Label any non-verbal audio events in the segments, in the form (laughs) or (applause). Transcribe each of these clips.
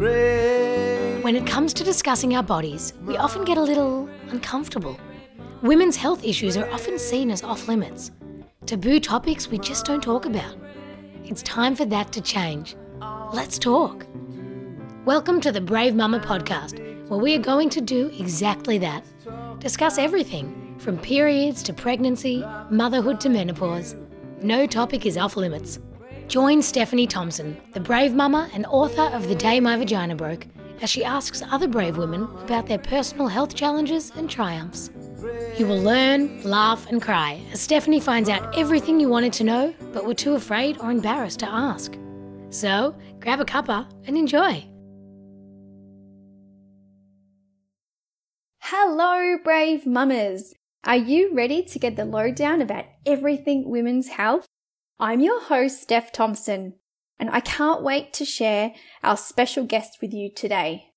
When it comes to discussing our bodies, we often get a little uncomfortable. Women's health issues are often seen as off limits, taboo topics we just don't talk about. It's time for that to change. Let's talk. Welcome to the Brave Mama podcast, where we are going to do exactly that discuss everything from periods to pregnancy, motherhood to menopause. No topic is off limits. Join Stephanie Thompson, the brave mama and author of The Day My Vagina Broke, as she asks other brave women about their personal health challenges and triumphs. You will learn, laugh, and cry as Stephanie finds out everything you wanted to know but were too afraid or embarrassed to ask. So, grab a cuppa and enjoy. Hello, brave mamas! Are you ready to get the lowdown about everything women's health? I'm your host, Steph Thompson, and I can't wait to share our special guest with you today.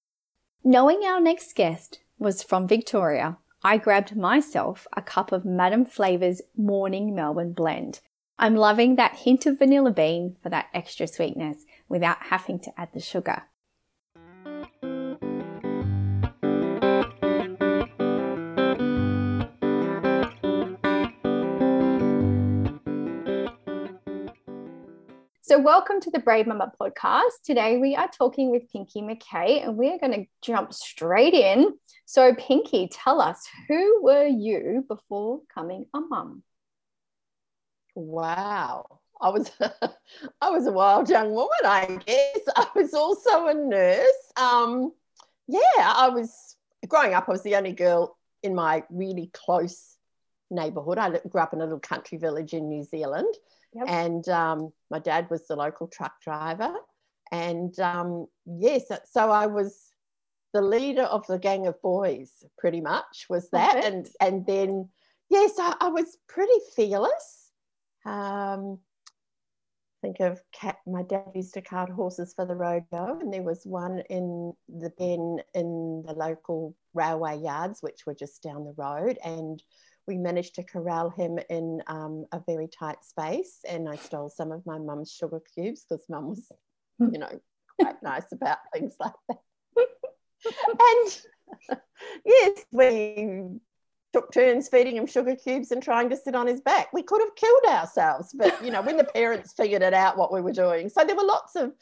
Knowing our next guest was from Victoria, I grabbed myself a cup of Madame Flavour's Morning Melbourne blend. I'm loving that hint of vanilla bean for that extra sweetness without having to add the sugar. So, welcome to the Brave Mama podcast. Today we are talking with Pinky McKay and we're going to jump straight in. So, Pinky, tell us who were you before becoming a mum? Wow. I was (laughs) I was a wild young woman, I guess. I was also a nurse. Um, yeah, I was growing up, I was the only girl in my really close neighborhood. I grew up in a little country village in New Zealand. Yep. And um, my dad was the local truck driver. And um, yes, so I was the leader of the gang of boys, pretty much, was that. And and then, yes, I, I was pretty fearless. Um, think of cat, my dad used to cart horses for the rodeo, and there was one in the pen in the local railway yards, which were just down the road. And we managed to corral him in um, a very tight space. And I stole some of my mum's sugar cubes because mum was, you know, quite (laughs) nice about things like that. and yes, we took turns feeding him sugar cubes and trying to sit on his back. We could have killed ourselves, but you know, when the parents figured it out what we were doing. So there were lots of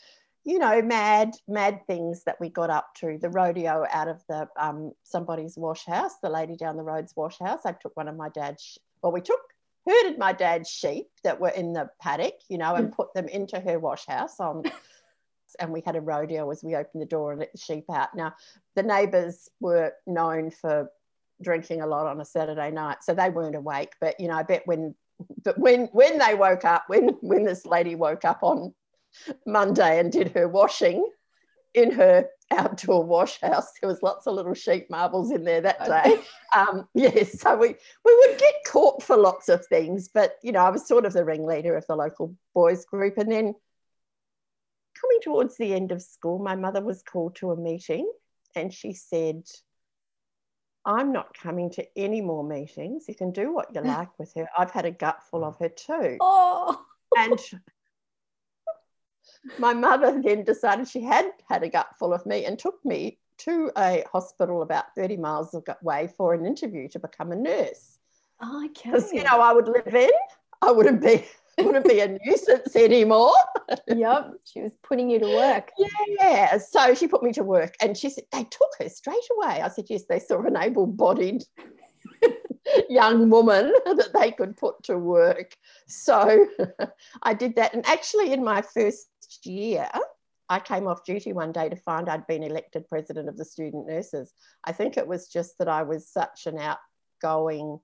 you know, mad, mad things that we got up to. The rodeo out of the um, somebody's wash house, the lady down the road's wash house. I took one of my dad's. Well, we took herded my dad's sheep that were in the paddock, you know, and mm. put them into her wash house on. (laughs) and we had a rodeo as we opened the door and let the sheep out. Now, the neighbours were known for drinking a lot on a Saturday night, so they weren't awake. But you know, I bet when, (laughs) but when when they woke up, when when this lady woke up on Monday and did her washing in her outdoor wash house. There was lots of little sheep marbles in there that day. Um, yes, so we we would get caught for lots of things, but you know, I was sort of the ringleader of the local boys group. And then coming towards the end of school, my mother was called to a meeting and she said, I'm not coming to any more meetings. You can do what you (laughs) like with her. I've had a gut full of her too. Oh. And (laughs) my mother then decided she had had a gut full of me and took me to a hospital about 30 miles away for an interview to become a nurse. Oh, okay. Because, you know, I would live in, I wouldn't be (laughs) wouldn't be a nuisance anymore. yep, she was putting you to work. Yeah, so she put me to work, and she said they took her straight away. I said yes, they saw an able-bodied (laughs) young woman (laughs) that they could put to work. So I did that, and actually, in my first year, I came off duty one day to find I'd been elected president of the student nurses. I think it was just that I was such an outgoing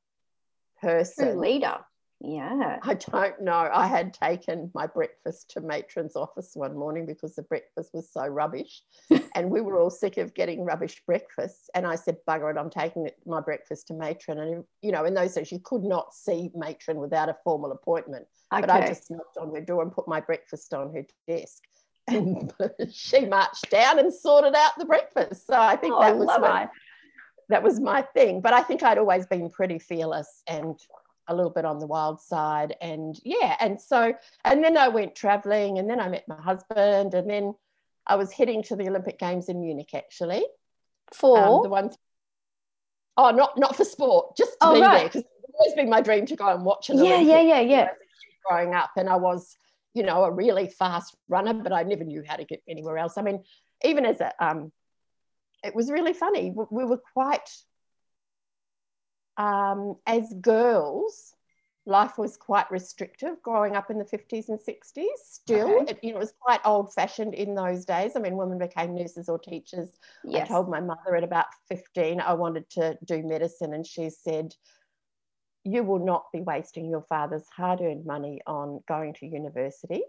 person. Leader. Yeah. I don't know. I had taken my breakfast to matron's office one morning because the breakfast was so rubbish. (laughs) and we were all sick of getting rubbish breakfasts. And I said, bugger it, I'm taking my breakfast to matron. And, you know, in those days, you could not see matron without a formal appointment. Okay. But I just knocked on her door and put my breakfast on her desk. And (laughs) she marched down and sorted out the breakfast. So I think oh, that was my, that was my thing. But I think I'd always been pretty fearless and a little bit on the wild side. And yeah, and so, and then I went traveling and then I met my husband and then I was heading to the Olympic Games in Munich actually. For Um, the ones. Oh, not not for sport, just to Oh, be right. there because it's always been my dream to go and watch an yeah, Olympic yeah, yeah, yeah. growing up and I was, you know, a really fast runner, but I never knew how to get anywhere else. I mean, even as a, um, it was really funny. We, we were quite, um, as girls, life was quite restrictive growing up in the 50s and 60s. Still, Okay. it, you know, it was quite old fashioned in those days. I mean, women became nurses or teachers Yes. I told my mother at about 15 I wanted to do medicine, and she said, You will not be wasting your father's hard earned money on going to university.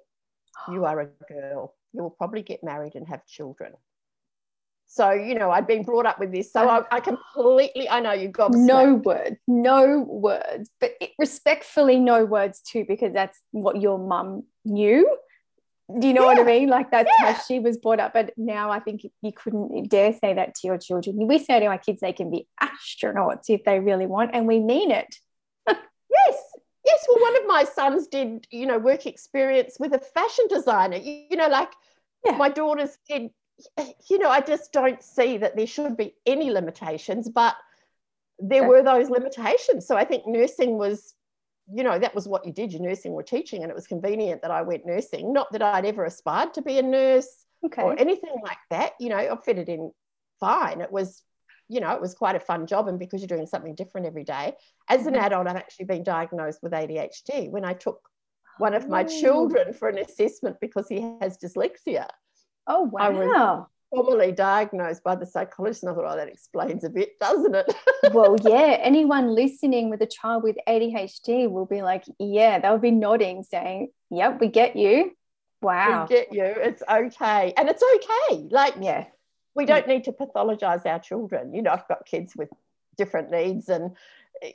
You (gasps) are a girl. You will probably get married and have children. So, you know, I'd been brought up with this. So I, I completely, I know you've got no words, no words, but it, respectfully, no words too, because that's what your mum knew. Do you know what I mean? Like that's Yeah. how she was brought up. But now I think you couldn't dare say that to your children. We say to our kids they can be astronauts if they really want, and we mean it. Yes. Yes. Well, one of my sons did, you know, work experience with a fashion designer. You, you know, like Yeah. my daughters did, you know, I just don't see that there should be any limitations, but there were those limitations. So I think nursing was, you know, that was what you did. Your nursing or teaching, and it was convenient that I went nursing. Not that I'd ever aspired to be a nurse Okay. or anything like that. You know, I fitted in fine. It was, you know, it was quite a fun job. And because you're doing something different every day, as an Mhm. adult, I've actually been diagnosed with ADHD when I took one of my Oh. children for an assessment because he has dyslexia. Oh I was- wow. Formally diagnosed by the psychologist, and I thought, oh, that explains a bit, doesn't it? (laughs) well, yeah. Anyone listening with a child with ADHD will be like, yeah, they'll be nodding, saying, "Yep, we get you." Wow. We get you. It's okay, and it's okay. Like yeah. we don't need to pathologize our children. You know, I've got kids with different needs and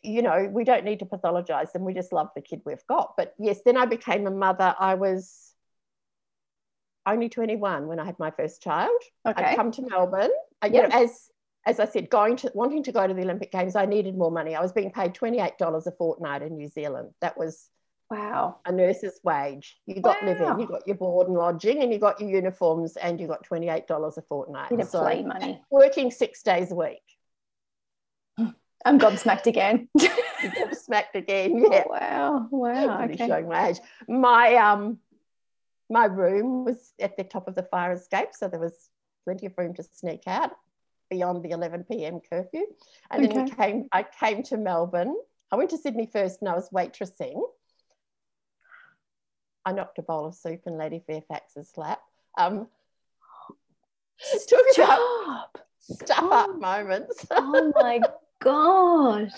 you know, we don't need to pathologize them. We just love the kid we've got. But yes, then I became a mother. I was only 21 when I had my first child. Okay. I'd come to Melbourne. I, you know, as as I said, going to wanting to go to the Olympic Games, I needed more money. I was being paid $28 a fortnight in New Zealand. That was Wow. a nurse's wage. You got Wow. living, you got your board and lodging, and you got your uniforms, and you got $28 a fortnight. So- play money. working six days a week. (sighs) I'm gobsmacked again. (laughs) You get smacked again. Yeah. Oh, wow. Wow. Okay. showing my age. My um my room was at the top of the fire escape, so there was plenty of room to sneak out beyond the 11 p.m. curfew. And then we came, I came to Melbourne. I went to Sydney first and I was waitressing. I knocked a bowl of soup in Lady Fairfax's lap. Um, (gasps) Stop. Stop. up moments. Oh my (laughs) gosh.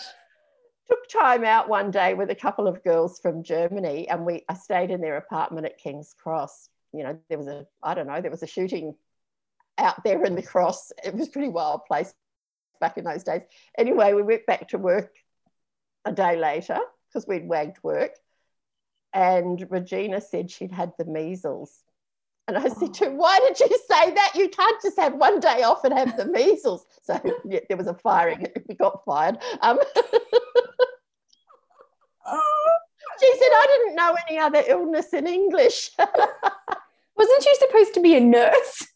Took time out one day with a couple of girls from Germany and we I stayed in their apartment at King's Cross. You know, there was a I don't know, there was a shooting out there in the cross. It was pretty wild place back in those days. Anyway, we went back to work a day later because we'd wagged work. And Regina said she'd had the measles. And I said to her, Why did you say that? You can't just have one day off and have the measles. So yeah, there was a firing. (laughs) We got fired. Um, (laughs) She said, I didn't know any other illness in English. (laughs) Wasn't you supposed to be a nurse?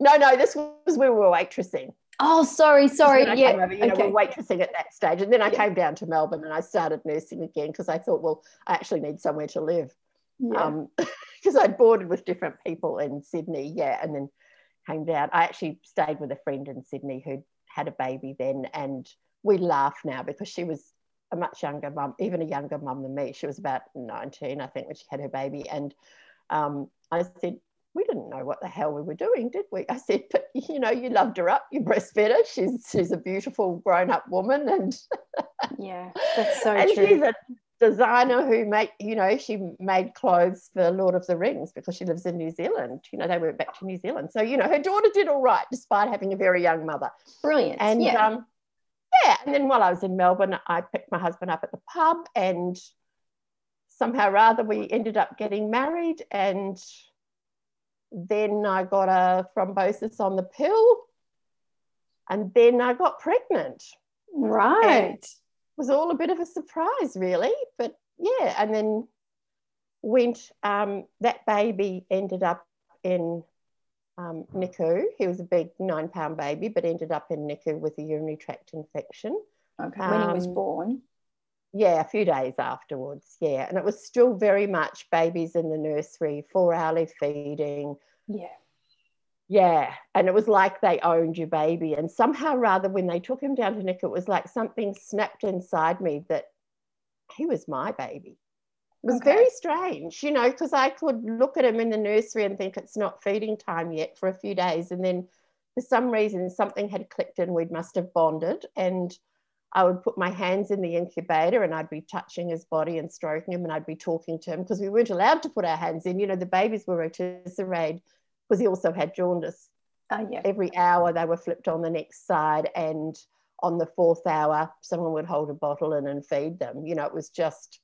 no, no, this was we were waitressing. Oh, sorry, sorry. Yeah. over, you know, okay. we were waitressing at that stage. And then I Yeah. came down to Melbourne and I started nursing again because I thought, well, I actually need somewhere to live. Yeah. Um, (laughs) because I'd boarded with different people in Sydney, yeah, and then came down. I actually stayed with a friend in Sydney who had a baby then, and we laugh now because she was a much younger mum, even a younger mum than me. She was about 19, I think, when she had her baby. And um, I said, we didn't know what the hell we were doing, did we? I said, but you know, you loved her up, you breastfed her. She's she's a beautiful grown-up woman, and yeah. That's so (laughs) and true. she's a designer who make you know she made clothes for Lord of the Rings because she lives in New Zealand. You know, they went back to New Zealand, so you know her daughter did all right despite having a very young mother. Brilliant. And yeah. um, yeah, and then while I was in Melbourne, I picked my husband up at the pub, and somehow or other we ended up getting married, and then I got a thrombosis on the pill, and then I got pregnant right. Was all a bit of a surprise, really. But yeah, and then went, um, that baby ended up in um, NICU. He was a big nine pound baby, but ended up in NICU with a urinary tract infection. Okay. When he was Um, born. Yeah, a few days afterwards. Yeah. And it was still very much babies in the nursery, four hourly feeding. Yeah. Yeah. And it was like they owned your baby. And somehow, rather, when they took him down to Nick, it was like something snapped inside me that he was my baby. It was Okay. very strange, you know, because I could look at him in the nursery and think it's not feeding time yet for a few days. And then for some reason, something had clicked and we must have bonded. And I would put my hands in the incubator and I'd be touching his body and stroking him and I'd be talking to him because we weren't allowed to put our hands in. You know, the babies were rotisserade because he also had jaundice Uh, yeah. every hour they were flipped on the next side and on the fourth hour someone would hold a bottle in and feed them you know it was just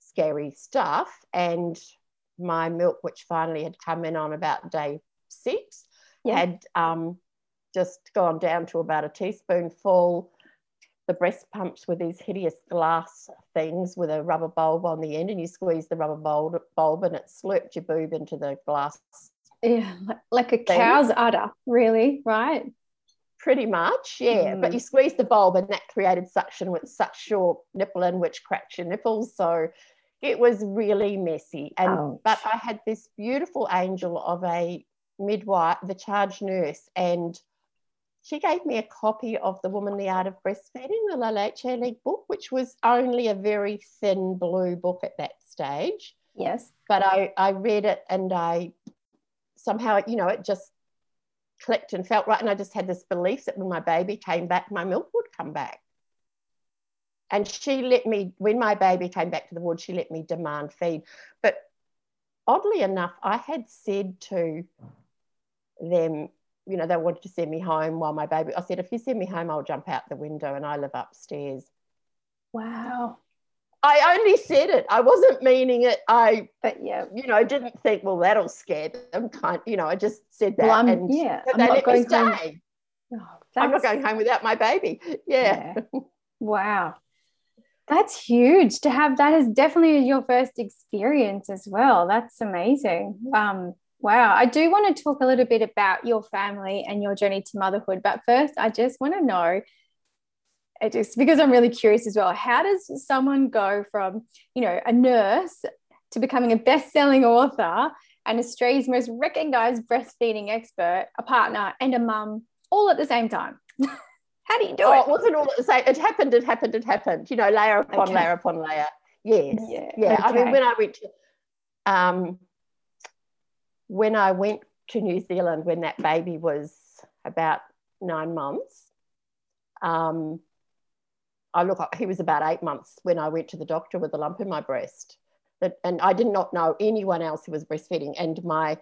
scary stuff and my milk which finally had come in on about day six Yeah. had um, just gone down to about a teaspoonful the breast pumps were these hideous glass things with a rubber bulb on the end and you squeeze the rubber bulb, bulb and it slurped your boob into the glass Yeah. Like, like a cow's udder, really, right? Pretty much, yeah. But Mm. you squeeze the bulb, and that created suction with such short nipple in, which cracks your nipples. So it was really messy. And Ouch. but I had this beautiful angel of a midwife, the charge nurse, and she gave me a copy of the Womanly Art of Breastfeeding, the La Leche League book, which was only a very thin blue book at that stage Yes. but I, I read it and I somehow, you know, it just clicked and felt right. And I just had this belief that when my baby came back, my milk would come back. And she let me, when my baby came back to the ward, she let me demand feed. But oddly enough, I had said to them, you know, they wanted to send me home while my baby, I said, if you send me home, I'll jump out the window and I live upstairs. Wow. I only said it. I wasn't meaning it. I But yeah. you know, didn't think, well, that'll scare them. Kind, you know, I just said that, Well, I'm- and yeah, I'm not going home. Oh, I'm not going home without my baby. Yeah, Yeah. Wow. That's huge to have. That is definitely your first experience as well. That's amazing. Um, wow. I do want to talk a little bit about your family and your journey to motherhood. But first, I just want to know, it just because I'm really curious as well, how does someone go from, you know, a nurse to becoming a best-selling author and Australia's most recognized breastfeeding expert, a partner, and a mum all at the same time? (laughs) how do you do oh, it? it wasn't all at the same. It happened. It happened. It happened. You know, layer upon Okay. layer upon layer. Yes. Yeah, Yeah. I mean, when I went to, um, when I went to New Zealand, when that baby was about nine months, um, I look. He was about eight months when I went to the doctor with a lump in my breast. That, and I did not know anyone else who was breastfeeding. And my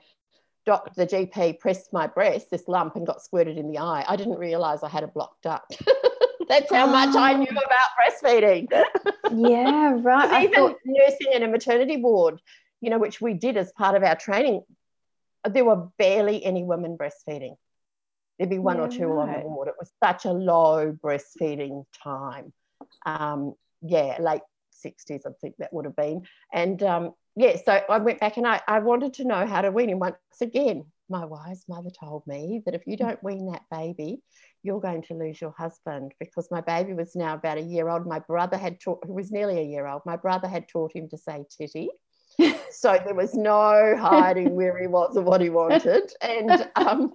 doc, the GP, pressed my breast, this lump, and got squirted in the eye. I didn't realize I had a blocked duct. (laughs) That's how much I oh. knew Oh. about breastfeeding. (laughs) Yeah, right. I even thought, nursing in a maternity ward, you know, which we did as part of our training, there were barely any women breastfeeding. There'd be one or Yeah, two on the ward. It was such a low breastfeeding time. Um, yeah, late 60s, I think that would have been. And um, yeah, so I went back and I, I wanted to know how to wean him. Once again, my wise mother told me that if you don't wean that baby, you're going to lose your husband because my baby was now about a year old. My brother had taught, who was nearly a year old, my brother had taught him to say titty. (laughs) so there was no hiding where he was or what he wanted. And um,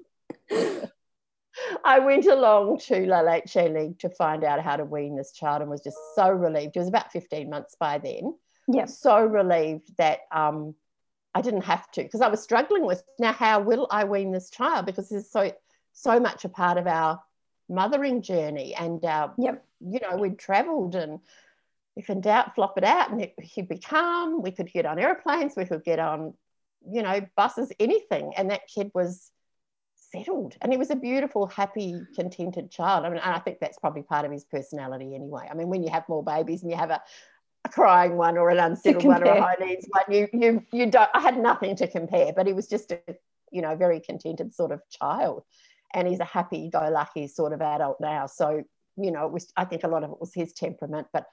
I went along to La Leche League to find out how to wean this child and was just so relieved. He was about 15 months by then. yeah, So relieved that um, I didn't have to because I was struggling with now how will I wean this child because this is so so much a part of our mothering journey and our Yep. you know we'd traveled and if in doubt flop it out and it, he'd be calm we could get on airplanes we could get on you know buses anything and that kid was settled. And he was a beautiful happy contented child. I mean and I think that's probably part of his personality anyway. I mean when you have more babies and you have a a crying one or an unsettled one or a high needs one you you you don't I had nothing to compare but he was just a you know very contented sort of child. And he's a happy go lucky sort of adult now. So you know it was I think a lot of it was his temperament but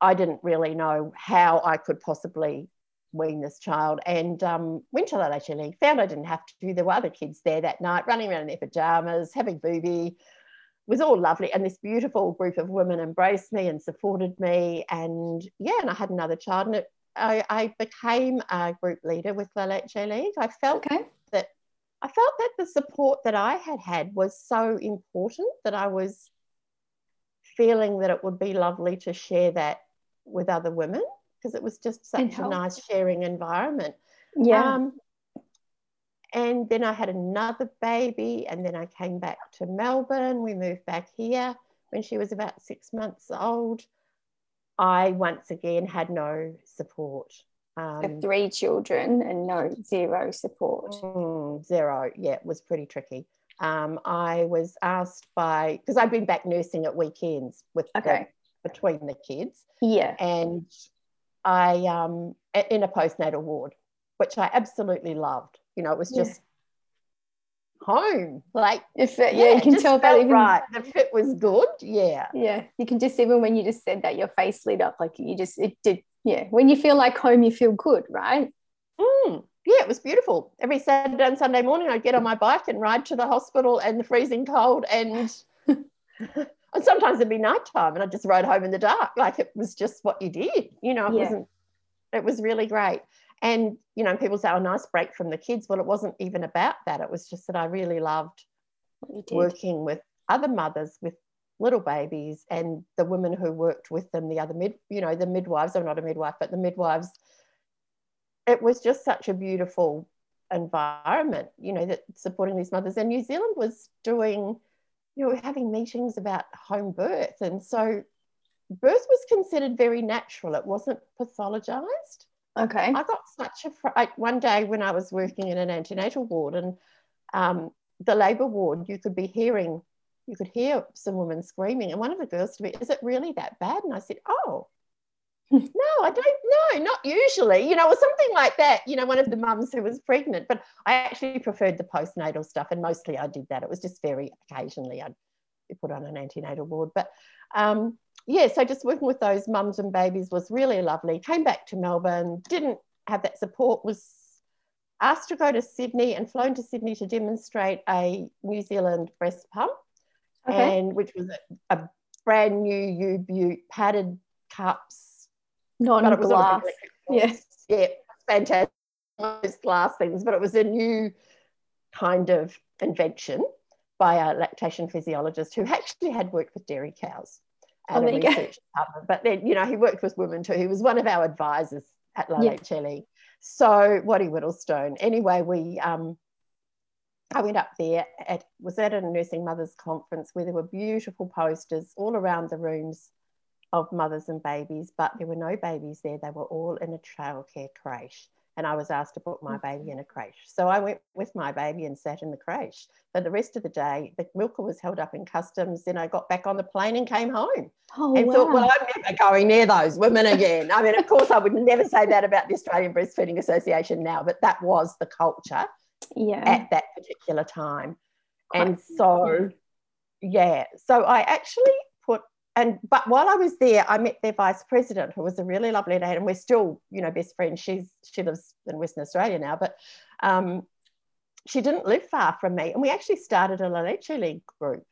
I didn't really know how I could possibly wean this child and um, went to La Found I didn't have to. There were other kids there that night running around in their pajamas, having booby. It was all lovely. And this beautiful group of women embraced me and supported me. And yeah, and I had another child. And it, I, I, became a group leader with La Leche League. I felt okay. that I felt that the support that I had had was so important that I was feeling that it would be lovely to share that with other women because it was just such a nice sharing environment. Yeah. Um, and then I had another baby, and then I came back to Melbourne. We moved back here when she was about six months old. I once again had no support. Um, so three children and no zero support. Mm, zero, yeah, it was pretty tricky. Um, I was asked by because I'd been back nursing at weekends with okay. the, between the kids. Yeah, and I um in a postnatal ward, which I absolutely loved. You know, it was just yeah. home. Like if it, yeah, yeah, you can tell that even right. The fit was good. Yeah. Yeah. You can just even when you just said that, your face lit up. Like you just it did yeah. When you feel like home, you feel good, right? Mm, yeah, it was beautiful. Every Saturday and Sunday morning, I'd get on my bike and ride to the hospital and the freezing cold and (laughs) and sometimes it'd be nighttime and I just rode home in the dark. Like it was just what you did. You know, it yeah. wasn't, it was really great. And, you know, people say, oh, nice break from the kids. Well, it wasn't even about that. It was just that I really loved working with other mothers with little babies and the women who worked with them, the other mid, you know, the midwives, I'm not a midwife, but the midwives. It was just such a beautiful environment, you know, that supporting these mothers. And New Zealand was doing, you know, having meetings about home birth. And so birth was considered very natural, it wasn't pathologized. Okay. I got such a fright one day when I was working in an antenatal ward and um, the labour ward, you could be hearing, you could hear some women screaming. And one of the girls to me, is it really that bad? And I said, oh, no, I don't know, not usually, you know, or something like that. You know, one of the mums who was pregnant, but I actually preferred the postnatal stuff, and mostly I did that. It was just very occasionally I'd be put on an antenatal ward, but um, yeah, so just working with those mums and babies was really lovely. Came back to Melbourne, didn't have that support, was asked to go to Sydney and flown to Sydney to demonstrate a New Zealand breast pump, okay. and which was a, a brand new U Butte padded cups non-glass. Yes. Yeah, fantastic. Those glass things, but it was a new kind of invention by a lactation physiologist who actually had worked with dairy cows at oh, a research department. But then, you know, he worked with women too. He was one of our advisors at La yeah. Leche So Waddy Whittlestone. Anyway, we um, I went up there at was at a nursing mothers conference where there were beautiful posters all around the rooms of mothers and babies, but there were no babies there. They were all in a childcare creche. And I was asked to put my baby in a creche. So I went with my baby and sat in the creche. For the rest of the day, the milker was held up in customs. Then I got back on the plane and came home. Oh, and wow. thought, well, I'm never going near those women again. I mean, of course, I would never say that about the Australian Breastfeeding Association now, but that was the culture yeah. at that particular time. Quite, and so, yeah. yeah. So I actually and but while I was there, I met their vice president, who was a really lovely lady, and we're still, you know, best friends. She's she lives in Western Australia now, but um, she didn't live far from me, and we actually started a La Leche League group.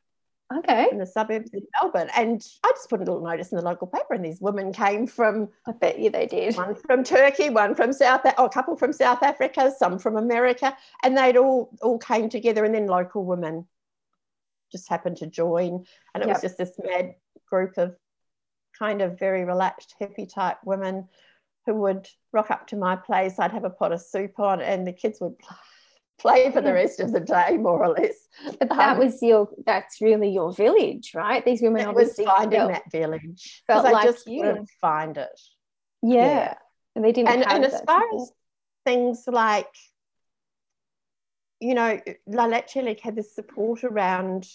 Okay. In the suburbs of Melbourne, and I just put a little notice in the local paper, and these women came from. I bet you they did. One from Turkey, one from South, oh, a couple from South Africa, some from America, and they'd all all came together, and then local women just happened to join, and it yep. was just this mad group of kind of very relaxed hippie type women who would rock up to my place. I'd have a pot of soup on, and the kids would play for the rest of the day, more or less. But that um, was your. That's really your village, right? These women it was finding felt, that village felt like I just you. couldn't find it. Yeah. yeah. and they didn't. And, and as far as things like, you know, La Leche League had this support around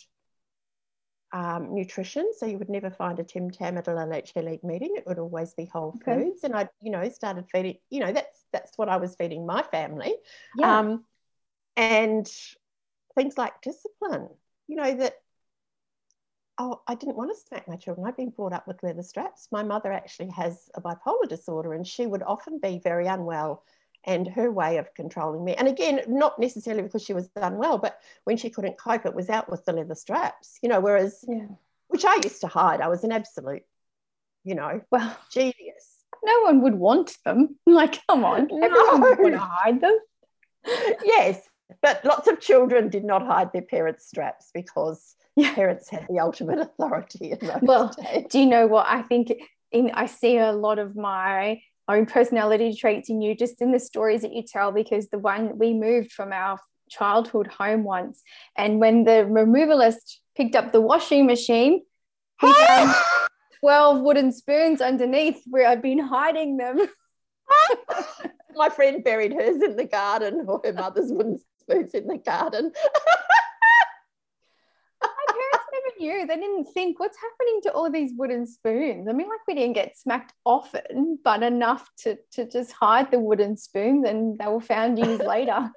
um, nutrition. So you would never find a Tim Tam at a La Leche League meeting. It would always be whole okay. foods. And I, you know, started feeding, you know, that's that's what I was feeding my family. Yeah. Um, and things like discipline, you know, that oh, I didn't want to smack my children. I've been brought up with leather straps. My mother actually has a bipolar disorder, and she would often be very unwell. And her way of controlling me, and again, not necessarily because she was unwell, but when she couldn't cope, it was out with the leather straps, you know. Whereas, Yeah. which I used to hide, I was an absolute, you know, Well, genius. no one would want them. (laughs) Like, come on, No. everyone would want to hide them. (laughs) yes, but lots of children did not hide their parents' straps because Yeah. parents had the ultimate authority Well, days. Do you know what I think? In I see a lot of my own personality traits in you, just in the stories that you tell. Because the one we moved from our childhood home once, and when the removalist picked up the washing machine, he (gasps) found twelve wooden spoons underneath where I'd been hiding them. (laughs) My friend buried hers in the garden, or her mother's wooden spoons in the garden. (laughs) My knew. They didn't think, what's happening to all these wooden spoons? I mean, like we didn't get smacked often, but enough to, to just hide the wooden spoons and they were found years (laughs) later.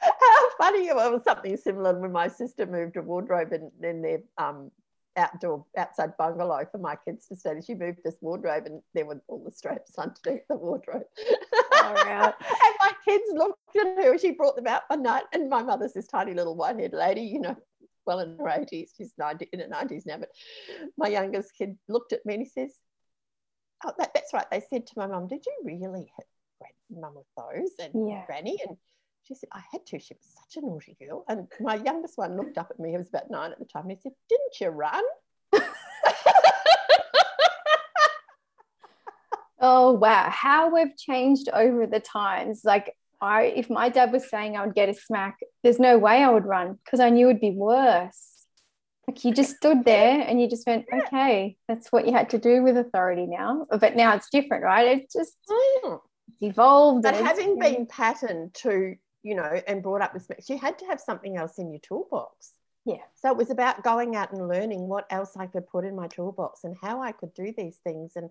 How funny it was something similar when my sister moved a wardrobe in, in their um, outdoor outside bungalow for my kids to stay. She moved this wardrobe and there were all the straps underneath the wardrobe. Out. (laughs) and my kids looked at her. She brought them out one night, and my mother's this tiny little white-haired lady, you know, well in her eighties. She's ninety in her nineties now. But my youngest kid looked at me and he says, "Oh, that, that's right." They said to my mum, "Did you really hit mum with those?" And Yeah. Granny and she said, I had to. She was such a naughty girl. And my youngest one looked up at me. He was about nine at the time. And he said, Didn't you run? (laughs) Oh wow, how we've changed over the times. Like I if my dad was saying I would get a smack, there's no way I would run because I knew it'd be worse. Like you just stood there and you just went, okay, that's what you had to do with authority now. But now it's different, right? It's just Mm. evolved. But having been patterned to, you know, and brought up with Smith, you had to have something else in your toolbox. Yeah. So it was about going out and learning what else I could put in my toolbox and how I could do these things. And,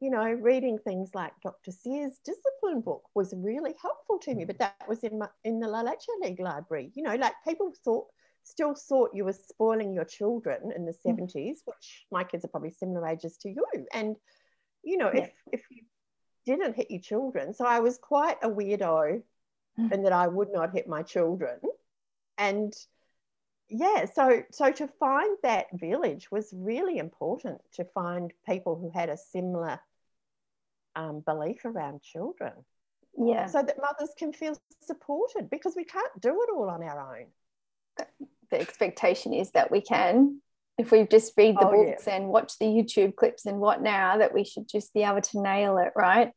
you know, reading things like Dr. Sears' discipline book was really helpful to me. But that was in my, in the La Leche League library. You know, like people thought still thought you were spoiling your children in the 70s, which my kids are probably similar ages to you. And, you know, Yeah. if if you didn't hit your children, so I was quite a weirdo Mm. and that I would not hit my children. And yeah, so so to find that village was really important to find people who had a similar um, belief around children yeah. so that mothers can feel supported because we can't do it all on our own. the expectation is that we can if we've just read the Oh, yeah. books and watch the youtube clips and what now that we should just be able to nail it right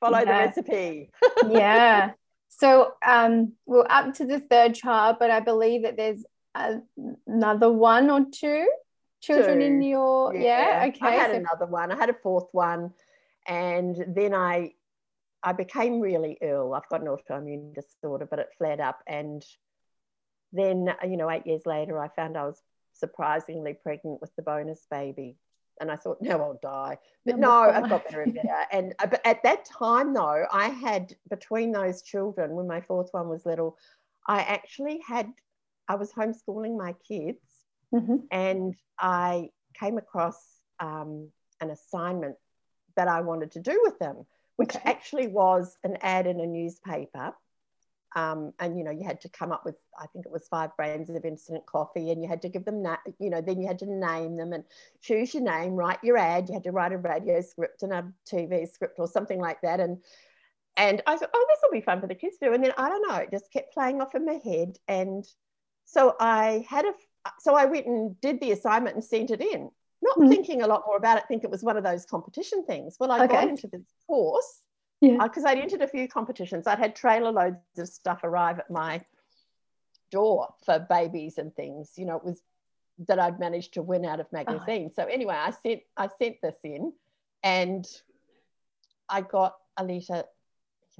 Follow the recipe. (laughs) yeah so um we're up to the third child but i believe that there's another one or two children in your yeah, okay I had so- another one. I had a fourth one, and then I I became really ill. I've got an autoimmune disorder, but it flared up, and then you know, eight years later, I found I was surprisingly pregnant with the bonus baby, and I thought, now I'll die. But Number no. I've got better and better. (laughs) And uh, but at that time, though, I had between those children, when my fourth one was little, I actually had I was homeschooling my kids Mhm. and I came across um, an assignment that I wanted to do with them, which Okay. actually was an ad in a newspaper. Um, and you know, you had to come up with, I think it was five brands of instant coffee, and you had to give them, na- you know, then you had to name them and choose your name, write your ad. You had to write a radio script and a TV script or something like that. And and I thought, oh, this will be fun for the kids to do. And then I don't know, it just kept playing off in my head. And so I had a, so I went and did the assignment and sent it in, not Mhm. thinking a lot more about it, think it was one of those competition things. Well, I got into this course Yeah. because I'd entered a few competitions. I'd had trailer loads of stuff arrive at my door for babies and things. You know, it was that I'd managed to win out of magazines. So anyway, I sent I sent this in, and I got a letter.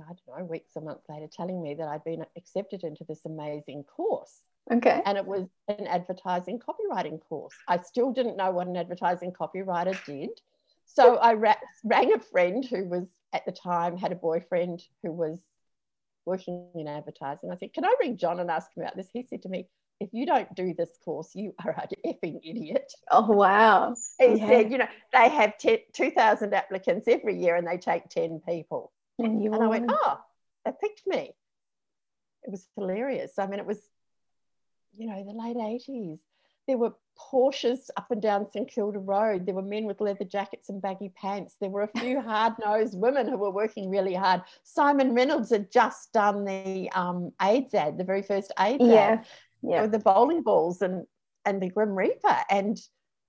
I don't know, weeks or months later, telling me that I'd been accepted into this amazing course okay and it was an advertising copywriting course. I still didn't know what an advertising copywriter did. So I ra- rang a friend who was at the time had a boyfriend who was working in advertising. I said, Can I ring John and ask him about this? He said to me, if you don't do this course, you are an effing idiot. Oh, wow. He yeah. said, you know, they have 2,000 applicants every year and they take 10 people. And, you and I went, oh, they picked me. It was hilarious. I mean, it was, you know, the late 80s. There were Porsches up and down St Kilda Road. There were men with leather jackets and baggy pants. There were a few (laughs) hard nosed women who were working really hard. Simon Reynolds had just done the um, AIDS ad, the very first AIDS yeah. ad yeah. with the bowling balls and and the Grim Reaper. And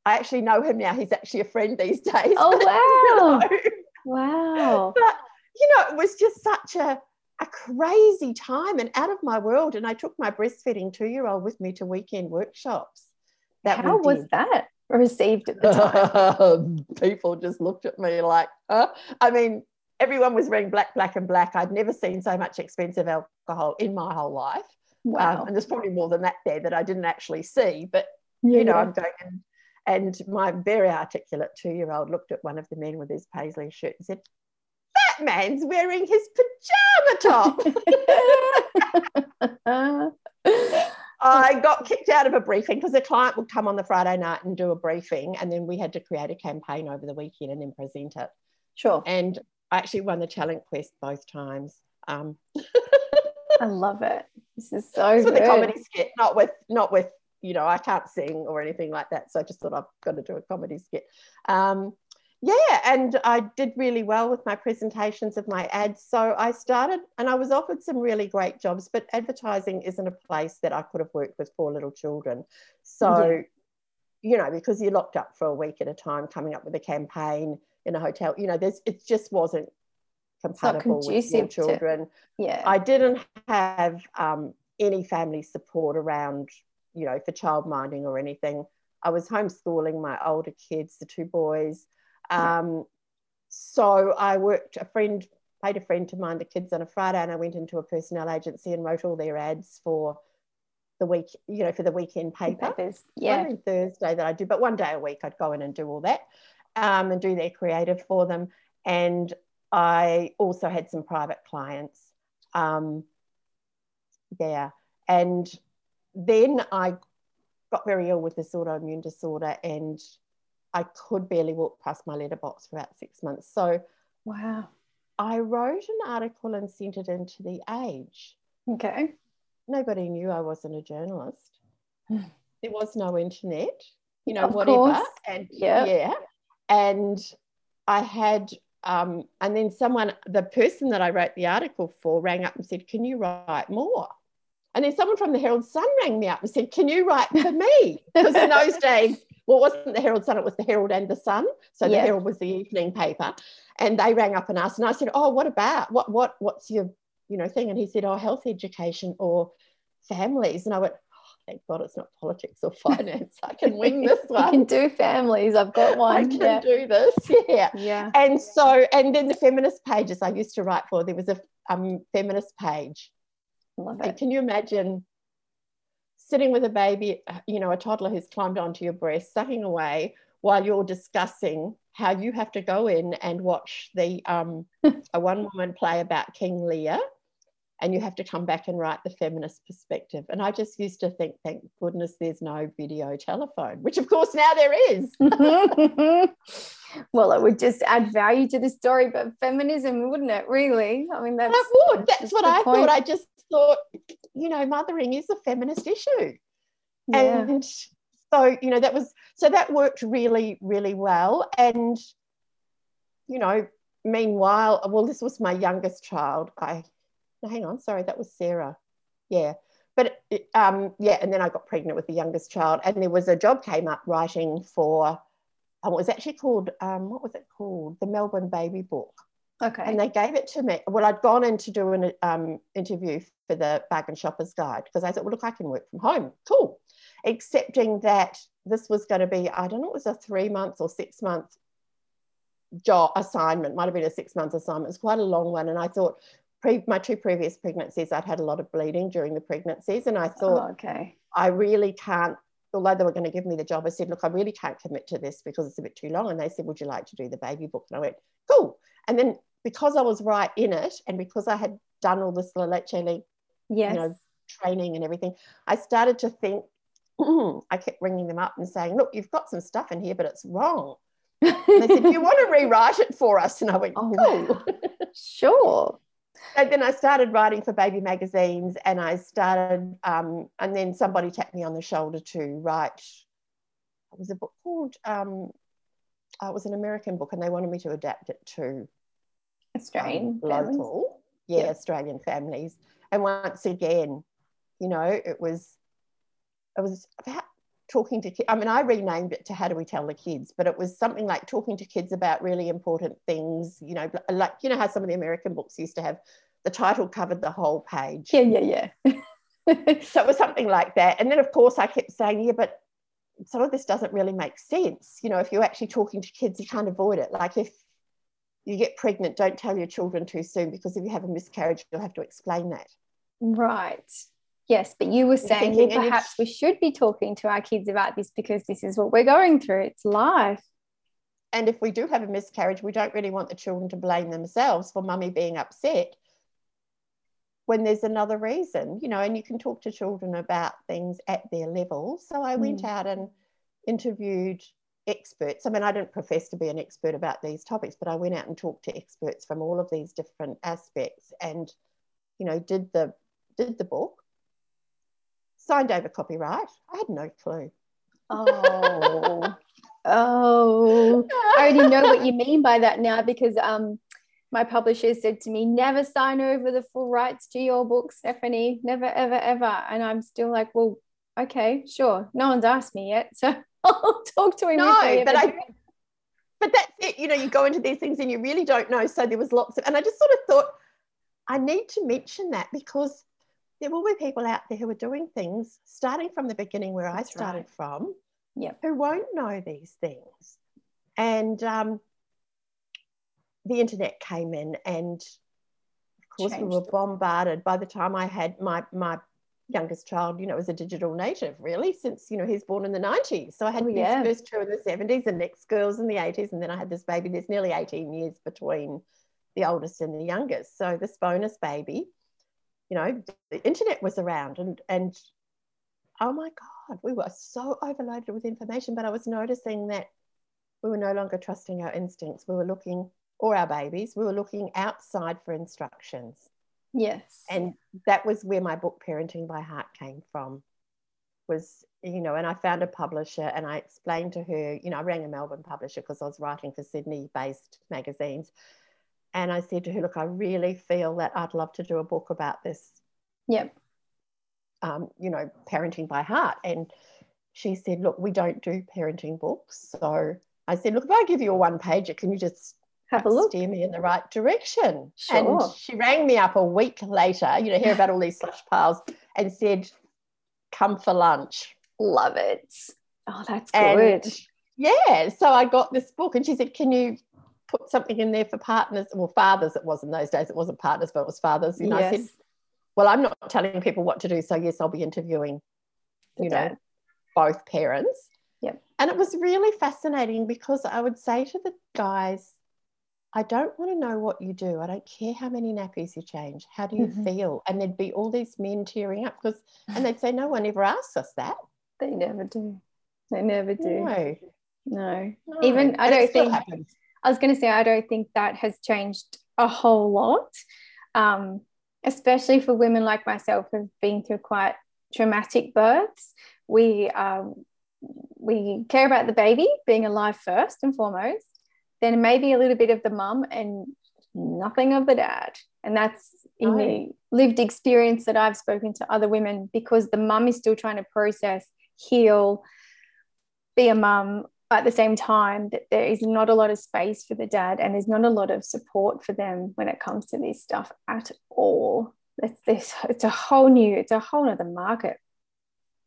I actually know him now. He's actually a friend these days. Oh (laughs) wow. wow. But you know, it was just such a a crazy time and out of my world. And I took my breastfeeding two-year-old with me to weekend workshops. That How was that received at the (laughs) time? People just looked at me like, huh? I mean, everyone was wearing black, black, and black. I'd never seen so much expensive alcohol in my whole life. Wow. Um, and there's probably more than that there that I didn't actually see. But, yeah, you know, yeah. I'm going and, and my very articulate two year old looked at one of the men with his paisley shirt and said, That man's wearing his pajama top. (laughs) I got kicked out of a briefing because the client would come on the Friday night and do a briefing, and then we had to create a campaign over the weekend and then present it. Sure. And I actually won the talent quest both times. Um, I love it. This is so it's good. with a comedy skit, not with not with you know I can't sing or anything like that. So I just thought I've got to do a comedy skit. Um, yeah, and I did really well with my presentations of my ads. So I started, and I was offered some really great jobs, but advertising isn't a place that I could have worked with four little children. So, yeah. you know, because you're locked up for a week at a time, coming up with a campaign in a hotel, you know, there's it just wasn't compatible with children. To, yeah. I didn't have um, any family support around, you know, for child minding or anything. I was homeschooling my older kids, the two boys. Um, so I worked, a friend paid a friend to mind the kids on a Friday and I went into a personnel agency and wrote all their ads for the week, you know, for the weekend paper. Papers. Yeah. Only Thursday that I do, but one day a week I'd go in and do all that um, and do their creative for them. And I also had some private clients um, there. And then I got very ill with this autoimmune disorder and I could barely walk past my letterbox for about six months. So, wow. I wrote an article and sent it into The Age. Okay. Nobody knew I wasn't a journalist. (sighs) there was no internet, you know, of whatever. Course. And yep. yeah. And I had um, and then someone, the person that I wrote the article for, rang up and said, Can you write more? And then someone from the Herald Sun rang me up and said, Can you write for me? (laughs) Because in those days, well, it wasn't the Herald Sun, it was the Herald and the Sun. So the Herald was the evening paper. And they rang up and asked, and I said, Oh, what about? What what what's your, you know, thing? And he said, Oh, health education or families. And I went, thank God it's not politics or (laughs) finance. I can wing (laughs) this one. I can do families. I've got (laughs) one. I can yeah. do this. Yeah. Yeah. And so, and then the feminist pages I used to write for, there was a um, feminist page. Love it. can you imagine sitting with a baby, you know, a toddler who's climbed onto your breast, sucking away while you're discussing how you have to go in and watch the um, (laughs) a one woman play about King Lear and you have to come back and write the feminist perspective. And I just used to think, thank goodness there's no video telephone, which of course now there is. (laughs) (laughs) well, it would just add value to the story, but feminism, wouldn't it? Really? I mean, that's it would. That's, that's what I point. thought. I just thought, you know, mothering is a feminist issue. Yeah. And so, you know, that was so that worked really, really well. And, you know, meanwhile, well, this was my youngest child. I hang on, sorry, that was Sarah. Yeah. But um, yeah, and then I got pregnant with the youngest child, and there was a job came up writing for, um, it was actually called, um, what was it called? The Melbourne Baby Book. Okay. And they gave it to me. Well, I'd gone in to do an um, interview for the Bag and Shoppers Guide because I thought, well, look, I can work from home. Cool. Accepting that this was going to be, I don't know, it was a three month or six month job assignment, might have been a six month assignment. It's quite a long one. And I thought, pre- my two previous pregnancies, I'd had a lot of bleeding during the pregnancies, and I thought, oh, okay, I really can't. Although they were going to give me the job, I said, look, I really can't commit to this because it's a bit too long. And they said, would you like to do the baby book? And I went, cool. And then because I was right in it, and because I had done all this La Leche yes. you know, training and everything, I started to think, (clears throat) I kept ringing them up and saying, look, you've got some stuff in here, but it's wrong. They said, do you want to (laughs) rewrite it for us? And I went, Oh, cool. Sure. and then I started writing for baby magazines, and I started, um, and then somebody tapped me on the shoulder to write. It was a book called. Um, uh, it was an American book, and they wanted me to adapt it to Australian um, families. local, yeah, Yeah. Australian families. And once again, you know, it was, it was about talking to kids. I mean, I renamed it to "How do we tell the kids?" But it was something like talking to kids about really important things. You know, like you know how some of the American books used to have the title covered the whole page. Yeah, yeah, yeah. (laughs) So it was something like that. And then, of course, I kept saying, yeah, but some of this doesn't really make sense. You know, if you're actually talking to kids, you can't avoid it. Like if you get pregnant, don't tell your children too soon because if you have a miscarriage, you'll have to explain that. right. Yes, but you were saying well, perhaps we should be talking to our kids about this because this is what we're going through. It's life. And if we do have a miscarriage, we don't really want the children to blame themselves for mummy being upset when there's another reason, you know, and you can talk to children about things at their level. So I went Mm. out and interviewed experts. I mean, I didn't profess to be an expert about these topics, but I went out and talked to experts from all of these different aspects and, you know, did the did the book, signed over copyright. I had no clue. Oh, oh. I already know what you mean by that now because um, my publisher said to me, never sign over the full rights to your book, Stephanie. Never, ever, ever. And I'm still like, well, okay, sure. No one's asked me yet. (laughs) So I'll (laughs) talk to him. No, but I- but that's it you know you go into these things and you really don't know so there was lots of and i just sort of thought i need to mention that because there will be people out there who are doing things starting from the beginning where That's i started right. from Yep. who won't know these things and um, the internet came in and of course we were bombarded by the time i had my my youngest child you know is a digital native really since you know he's born in the 90s so i had Oh, yeah. first two in the 70s and next girls in the 80s and then i had this baby there's nearly 18 years between the oldest and the youngest. So this bonus baby you know the internet was around and and oh my god we were so overloaded with information but i was noticing that we were no longer trusting our instincts. We were looking or our babies we were looking outside for instructions Yes. and that was where my book parenting by heart came from was you know and i found a publisher and i explained to her you know i rang a melbourne publisher because i was writing for sydney based magazines and i said to her look i really feel that i'd love to do a book about this yep. um, you know parenting by heart and she said look we don't do parenting books so i said look if i give you a one pager can you just Have a look. steer me in the right direction. Sure. And she rang me up a week later, you know, hear about all these slush piles, and said, "Come for lunch." Love it. Oh, that's And good. yeah, so I got this book, and she said, "Can you put something in there for partners? Well, fathers. It was in those days. It wasn't partners, but it was fathers." You know, I said, yes. "Well, I'm not telling people what to do, so yes, I'll be interviewing, you know, both parents." Yep. And it was really fascinating because I would say to the guys, I don't want to know what you do. I don't care how many nappies you change. How do you Mhm. feel? And there'd be all these men tearing up because, and they'd say, no one ever asks us that. They never do. They never do. No, No. no. Even- I And don't think- happens. I was going to say, I don't think that has changed a whole lot, um, especially for women like myself who've been through quite traumatic births. We um, we care about the baby being alive first and foremost, then maybe a little bit of the mum and nothing of the dad. And that's in No. the lived experience that I've spoken to other women because the mum is still trying to process, heal, be a mum at the same time that there is not a lot of space for the dad and there's not a lot of support for them when it comes to this stuff at all it's this it's a whole new it's a whole other market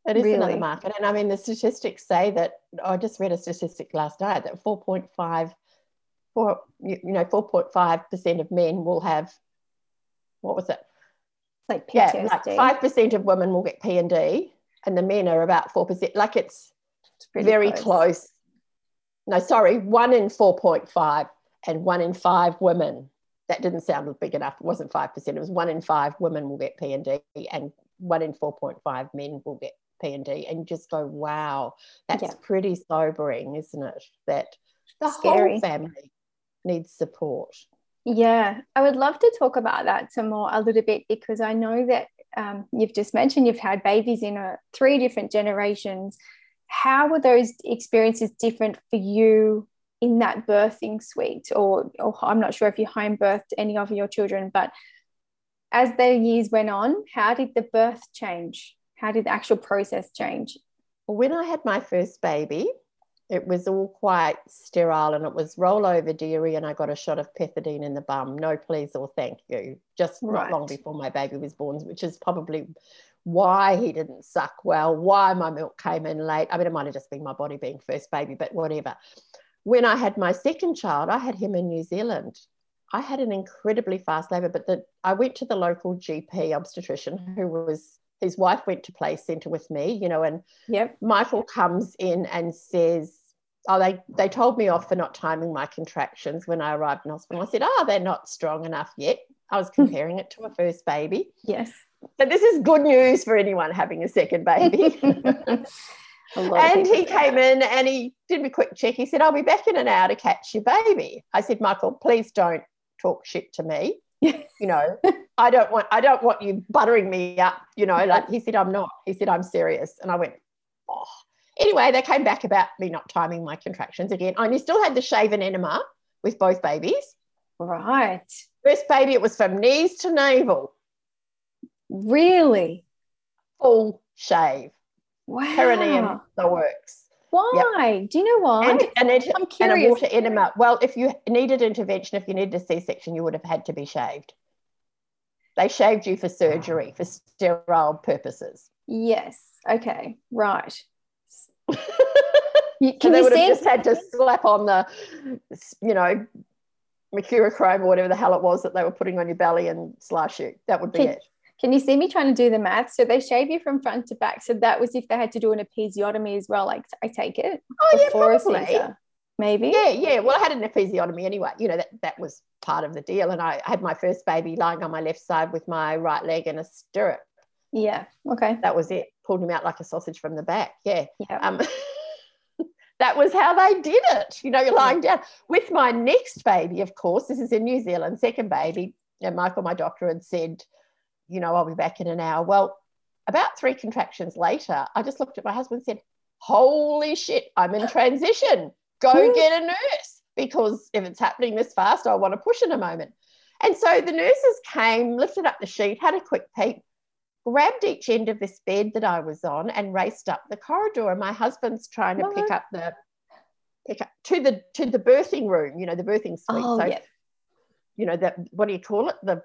It is another market. And I mean, the statistics say that I just read a statistic last night that 4.5, four, you know, 4.5% of men will have, what was it? like Yeah, PTSD like 5% of women will get P and D, and the men are about 4%. Like it's, It's very close. No, sorry, one in 4.5 and one in five women. That didn't sound big enough. It wasn't 5%. It was one in five women will get P and D, and one in 4.5 men will get P&D and just go, wow, that's Yeah. pretty sobering, isn't it? That the Scary. whole family needs support. Yeah, I would love to talk about that some more a little bit because I know that um, you've just mentioned you've had babies in uh, three different generations. How were those experiences different for you in that birthing suite? Or, or I'm not sure if you home birthed any of your children, but as the years went on, how did the birth change? How did the actual process change? When I had my first baby, it was all quite sterile and it was rollover dairy and I got a shot of pethidine in the bum. No please or thank you. Just not long before my baby was born, which is probably why he didn't suck well, why my milk came in late. I mean, it might have just been my body being first baby, but whatever. When I had my second child, I had him in New Zealand. I had an incredibly fast labor, but the, I went to the local GP obstetrician who was his wife went to play centre with me, you know, and Yep. Michael comes in and says, Oh, they, they told me off for not timing my contractions when I arrived in hospital. I said, Oh, they're not strong enough yet. I was (laughs) comparing it to a first baby. Yes. So this is good news for anyone having a second baby. (laughs) (laughs) A lot of and he came in and he did a quick check. He said, I'll be back in an hour to catch your baby. I said, Michael, please don't talk shit to me. you know, I don't want I don't want you buttering me up, you know, like he said, I'm not. He said, I'm serious. And I went, oh. Anyway, they came back about me not timing my contractions again. I only still had the shaven enema with both babies. Right. First baby, it was from knees to navel, Really? full shave, Wow. perineum, the works. Why? Do you know why? And, and, it, I'm and a water enema. Well, if you needed intervention, if you needed a C-section, you would have had to be shaved. They shaved you for surgery, for sterile purposes. Yes. Okay. Right. You- So Can they you would have just had to slap on the, you know, mercurochrome or whatever the hell it was that they were putting on your belly and slash you. That would be Can- it. Can you see me trying to do the math? So they shave you from front to back. So that was if they had to do an episiotomy as well. Like I take it Oh yeah, probably. Maybe. Yeah, yeah. Well, I had an episiotomy anyway. You know that that was part of the deal, and I had my first baby lying on my left side with my right leg in a stirrup. Yeah. Okay. That was it. Pulled him out like a sausage from the back. Yeah. Yeah. Um, (laughs) that was how they did it. You know, you're lying down. With my next baby, of course, this is in New Zealand, second baby, and Michael, my doctor, had said, you know, I'll be back in an hour. Well, about three contractions later, I just looked at my husband and said, Holy shit, I'm in transition. Go get a nurse because if it's happening this fast, I want to push in a moment. And so the nurses came, lifted up the sheet, had a quick peek, grabbed each end of this bed that I was on and raced up the corridor. And my husband's trying to pick up the pick up to the to the birthing room, you know, the birthing suite. Oh so yeah. you know, that what do you call it? The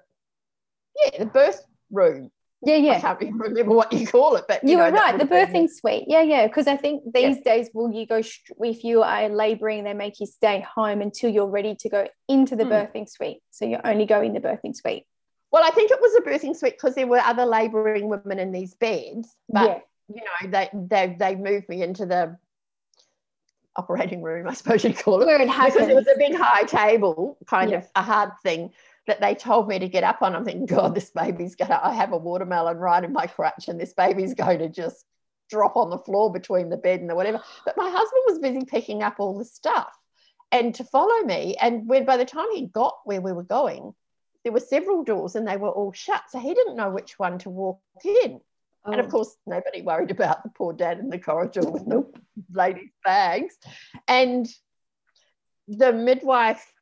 yeah, the birth room. Yeah. yeah. I Yeah. can't even remember what you call it, but You know, were right. The birthing suite. Yeah, yeah. Because I think these days, will you go str- if you are laboring, they make you stay home until you're ready to go into the Hmm. birthing suite. So you only go in the birthing suite. Well, I think it was a birthing suite because there were other labouring women in these beds, but yeah. you know, they they they moved me into the operating room, I suppose you'd call it. Where it because it was a big high table, kind Yeah. of a hard thing that they told me to get up on. I'm thinking, God, this baby's gonna. I have a watermelon right in my crutch, and this baby's going to just drop on the floor between the bed and the whatever. But my husband was busy picking up all the stuff and to follow me. And when by the time he got where we were going, there were several doors and they were all shut, so he didn't know which one to walk in. And of Oh. course, nobody worried about the poor dad in the corridor with the ladies' bags. And the midwife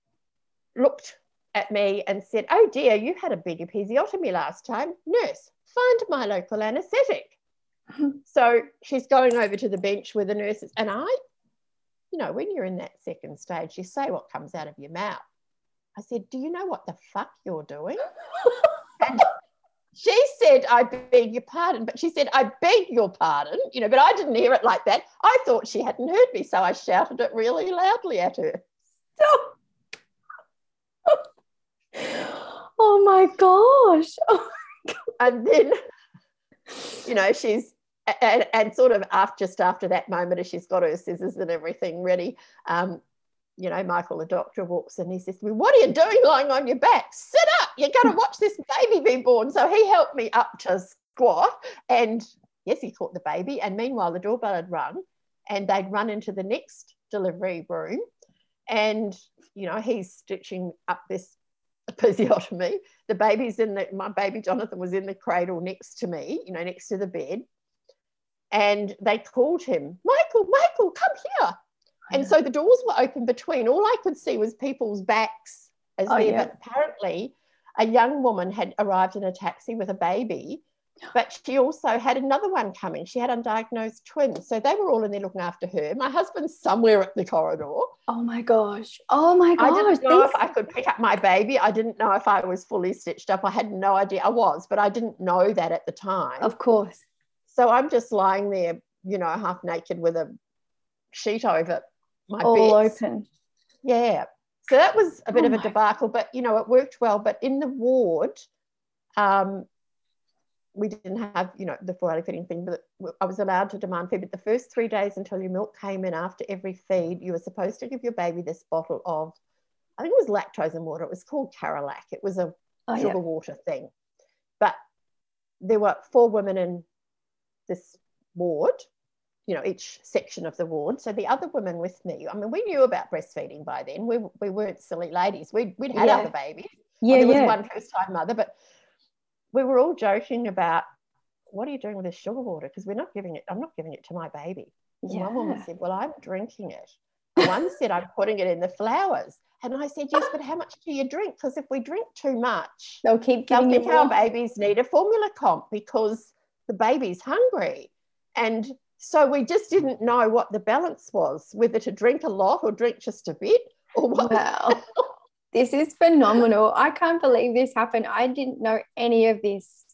looked at me and said, Oh dear, you had a big episiotomy last time. Nurse, find my local anaesthetic. (laughs) so she's going over to the bench with the nurses. And I, you know, when you're in that second stage, you say what comes out of your mouth. I said, Do you know what the fuck you're doing? (laughs) and she said, I beg your pardon. But she said, I beg your pardon, you know, but I didn't hear it like that. I thought she hadn't heard me. So I shouted it really loudly at her. oh my gosh. Oh, And then, you know, she's, and, and sort of after, just after that moment, as she's got her scissors and everything ready, um, you know, Michael, the doctor, walks in. He says to me, What are you doing lying on your back? Sit up. You're going (laughs) to watch this baby be born. So he helped me up to what? And yes, he caught the baby. And meanwhile, the doorbell had rung and they'd run into the next delivery room. And, you know, he's stitching up this (laughs) episiotomy. The baby's in the, my baby Jonathan was in the cradle next to me, you know, next to the bed. And they called him, Michael, Michael, come here. And so the doors were open between. All I could see was people's backs as Oh, there. yeah. But apparently, a young woman had arrived in a taxi with a baby, (gasps) but she also had another one coming. She had undiagnosed twins. So they were all in there looking after her. My husband's somewhere at the corridor. Oh my gosh. Oh my gosh. I didn't know these- if I could pick up my baby. I didn't know if I was fully stitched up. I had no idea. I was, but I didn't know that at the time. Of course. So I'm just lying there, you know, half naked with a sheet over my All open. Yeah. So that was a bit Oh of a debacle, but you know, it worked well. But in the ward, um, we didn't have, you know, the formula feeding thing, but I was allowed to demand feed. But the first three days until your milk came in after every feed, you were supposed to give your baby this bottle of, I think it was lactose and water. It was called Carolac. It was a Oh sugar yeah. water thing. But there were four women in this ward, you know, each section of the ward. So the other women with me, I mean, we knew about breastfeeding by then. We, we weren't silly ladies. We'd, we'd had Yeah. other babies. Yeah, there was yeah. one first time mother, but we were all joking about what are you doing with this sugar water? Because we're not giving it, I'm not giving it to my baby. Yeah. One woman said, Well, I'm drinking it. One said, I'm putting it in the flowers. And I said, Yes, but how much do you drink? Because if we drink too much, They'll keep they'll giving you think our babies need a formula comp because the baby's hungry. And so we just didn't know what the balance was, whether to drink a lot or drink just a bit or what. Wow. (laughs) This is phenomenal. I can't believe this happened. I didn't know any of this.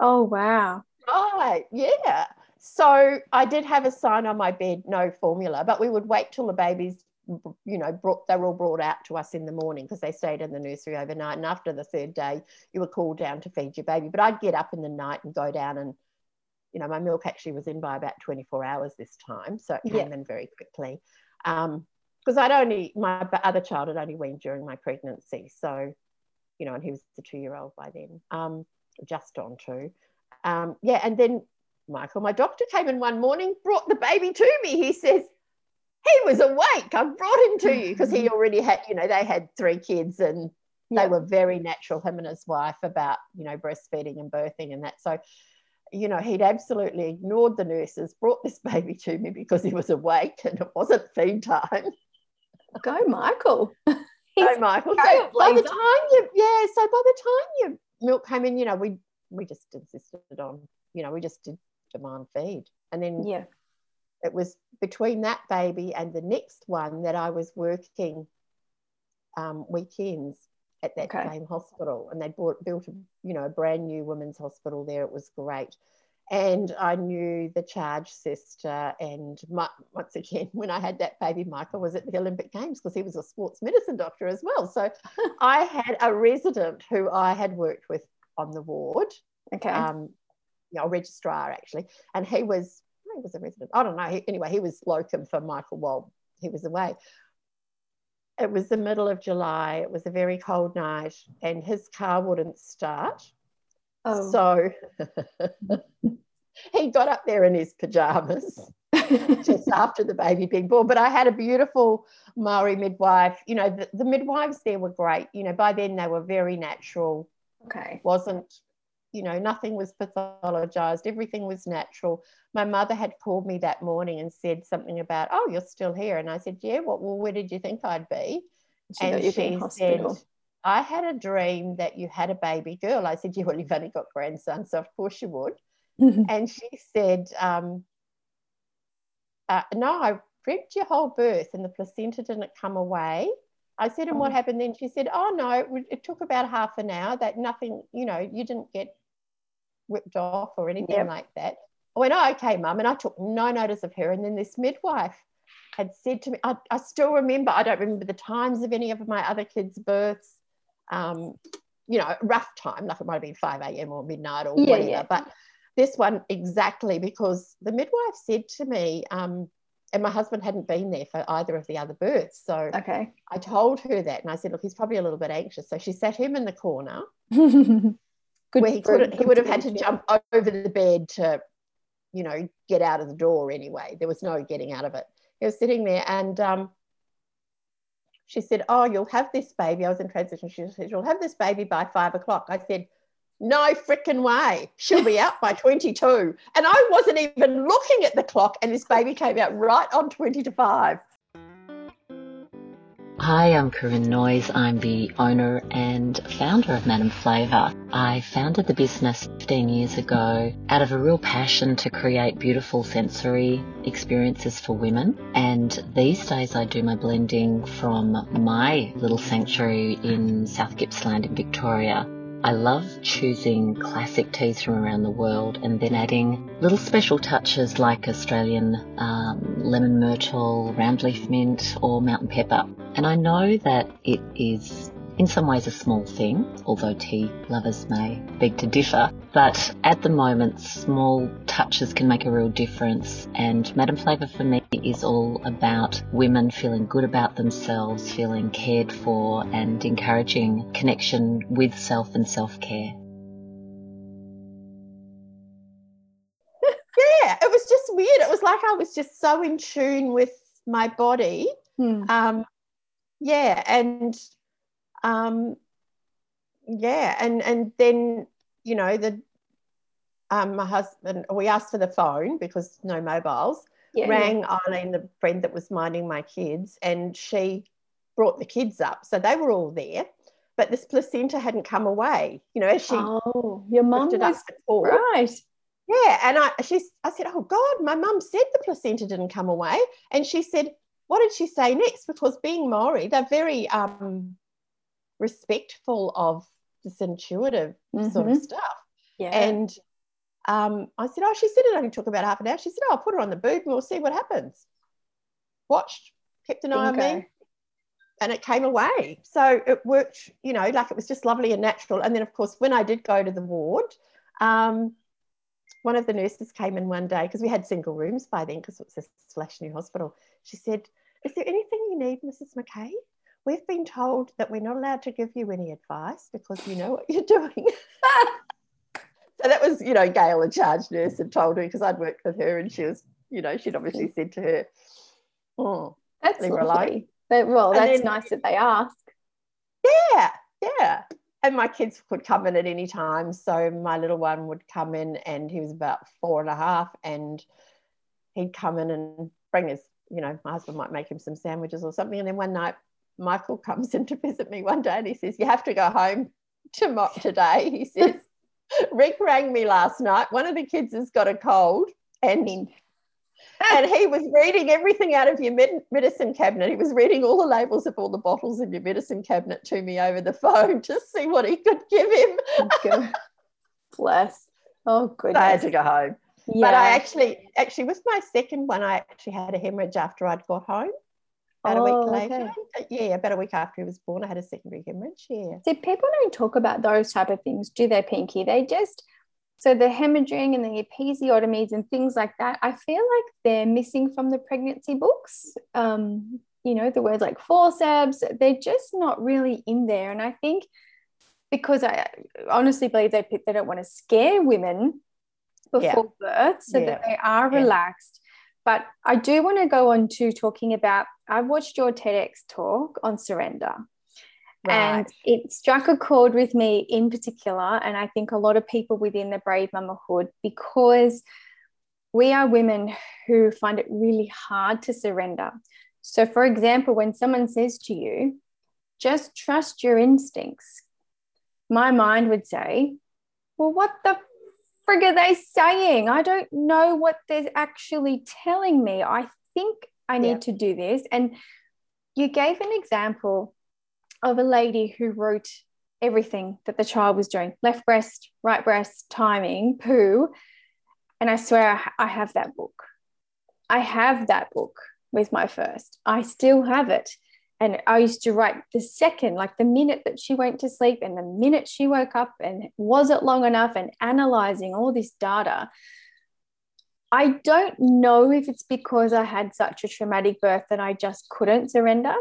Oh, wow. Right, yeah. So I did have a sign on my bed, no formula, but we would wait till the babies, you know, brought they were all brought out to us in the morning because they stayed in the nursery overnight. And after the third day, you were called down to feed your baby. But I'd get up in the night and go down and, you know, my milk actually was in by about 24 hours this time. So it came Yeah. in very quickly. Um, because I'd only my other child had only weaned during my pregnancy, so you know, and he was a two-year-old by then, um, just on two. Um, yeah, and then Michael, my doctor, came in one morning, brought the baby to me. He says he was awake. I brought him to you because he (laughs) already had, you know, they had three kids and Yeah. they were very natural, him and his wife, about you know breastfeeding and birthing and that. So, you know, he'd absolutely ignored the nurses, brought this (laughs) baby to me because he was awake and it wasn't feed time. (laughs) (laughs) Go, Michael. So Michael, so by the time you, yeah, so by the time your milk came in, you know, we we just insisted on, you know, we just did demand feed, and then Yeah. it was between that baby and the next one that I was working um, weekends at that Okay. same hospital, and they bought built a you know a brand new women's hospital there. It was great, and I knew the charge sister. And my, once again, (laughs) when I had that baby, Michael was at the Olympic Games because he was a sports medicine doctor as well. So (laughs) I had a resident who I had worked with on the ward Okay. um, you know, registrar actually, and he was he was a resident. I don't know. He, anyway, he was locum for Michael while he was away. It was the middle of July. It was a very cold night, and his car wouldn't start. oh. So (laughs) he got up there in his pajamas (laughs) just after the baby being born. But I had a beautiful Maori midwife. You know, the, the midwives there were great. You know, by then they were very natural okay. wasn't, you know, nothing was pathologized, everything was natural. My mother had called me that morning and said something about, oh, you're still here. And I said, yeah, well, well where did you think I'd be? She and she said, I had a dream that you had a baby girl. I said, yeah, well, you've only got grandsons, so of course you would. (laughs) And she said, um, uh, no, I dreamt your whole birth and the placenta didn't come away. I said, and what Oh. happened then? She said, oh, no, it, it took about half an hour that nothing, you know, you didn't get whipped off or anything Yep. like that. I went, oh, okay, mum. And I took no notice of her. And then this midwife had said to me, I, I still remember, I don't remember the times of any of my other kids' births. Um, you know, rough time, like it might have been 5 a.m. or midnight or Yeah, whatever. yeah. But this one exactly because the midwife said to me, um, and my husband hadn't been there for either of the other births. So okay. I told her that and I said, look, he's probably a little bit anxious. So she sat him in the corner (laughs) Good where he could he would have had to jump over the bed to, you know, get out of the door anyway. There was no getting out of it. He was sitting there and um, she said, Oh, you'll have this baby. I was in transition. She said, You'll have this baby by five o'clock. I said, No freaking way. She'll be out by 22. And I wasn't even looking at the clock, and this baby came out right on 20 to five. Hi, I'm Corinne Noyes. I'm the owner and founder of Madame Flavour. I founded the business 15 years ago out of a real passion to create beautiful sensory experiences for women. And these days I do my blending from my little sanctuary in South Gippsland in Victoria. I love choosing classic teas from around the world and then adding little special touches like Australian um, lemon myrtle, round leaf mint, or mountain pepper. And I know that it is in some ways a small thing, although tea lovers may beg to differ. But at the moment, small touches can make a real difference. And Madame Flavour for me is all about women feeling good about themselves, feeling cared for, and encouraging connection with self and self care. (laughs) Yeah, it was just weird. It was like I was just so in tune with my body. Hmm. Um, yeah, and um, yeah, and and then you know the um, my husband. We asked for the phone because no mobiles. Yeah, rang Eileen, the friend that was minding my kids, and she brought the kids up. So they were all there, but this placenta hadn't come away. You know, as she Oh, your mum was right. Yeah, and I she's I said, "Oh God, my mum said the placenta didn't come away," and she said, "What did she say next?" Because being Maori, they're very um, respectful of this intuitive sort of Mhm. stuff. Yeah. And um, I said, "Oh, she said it only took about half an hour." She said, "Oh, I'll put her on the boob and we'll see what happens." Watched, kept an eye on me, and it came away. So it worked, you know, like it was just lovely and natural. And then, of course, when I did go to the ward, um, one of the nurses came in one day because we had single rooms by then because it was a slash new hospital. She said, Is there anything you need, Mrs. McKay? We've been told that we're not allowed to give you any advice because you know what you're doing. (laughs) so that was, you know, Gail, the charge nurse, had told her because I'd worked with her and she was, you know, she'd obviously said to her, Oh, That's leave lovely. But, well, And that's then- nice that they ask. yeah, yeah. And my kids could come in at any time. So my little one would come in and he was about four and a half and he'd come in and bring his, you know, my husband might make him some sandwiches or something. And then one night Michael comes in to visit me one day and he says, You have to go home tomorrow today. (laughs) He says, Rick rang me last night. One of the kids has got a cold and (laughs) and he was reading everything out of your med- medicine cabinet. He was reading all the labels of all the bottles in your medicine cabinet to me over the phone to see what he could give him. Oh, Bless. Oh, (laughs) So I had to go home. Yeah. But I actually, actually, with my second one, I actually had a hemorrhage after I'd got home. About a Oh, week later. okay. Yeah, about a week after he was born, I had a secondary hemorrhage. Yeah. See, people don't talk about those type of things, do they, Pinky? They just so the hemorrhaging and the episiotomies and things like that. I feel like they're missing from the pregnancy books. Um, you know, the words like forceps, they're just not really in there. And I think because I honestly believe they they don't want to scare women before birth, so Yeah. that they are Yeah. relaxed. But I do want to go on to talking about. I've watched your TEDx talk on surrender. And it struck a chord with me in particular, and I think a lot of people within the Brave Mamahood, because we are women who find it really hard to surrender. So, for example, when someone says to you, just trust your instincts, my mind would say, well, what the frig are they saying? I don't know what they're actually telling me. I think I need Yeah. to do this. And you gave an example of a lady who wrote everything that the child was doing left breast, right breast, timing, poo. And I swear I I have that book. I have that book with my first. I still have it. And I used to write the second, like the minute that she went to sleep and the minute she woke up, and was it long enough, and analyzing all this data. I don't know if it's because I had such a traumatic birth that I just couldn't surrender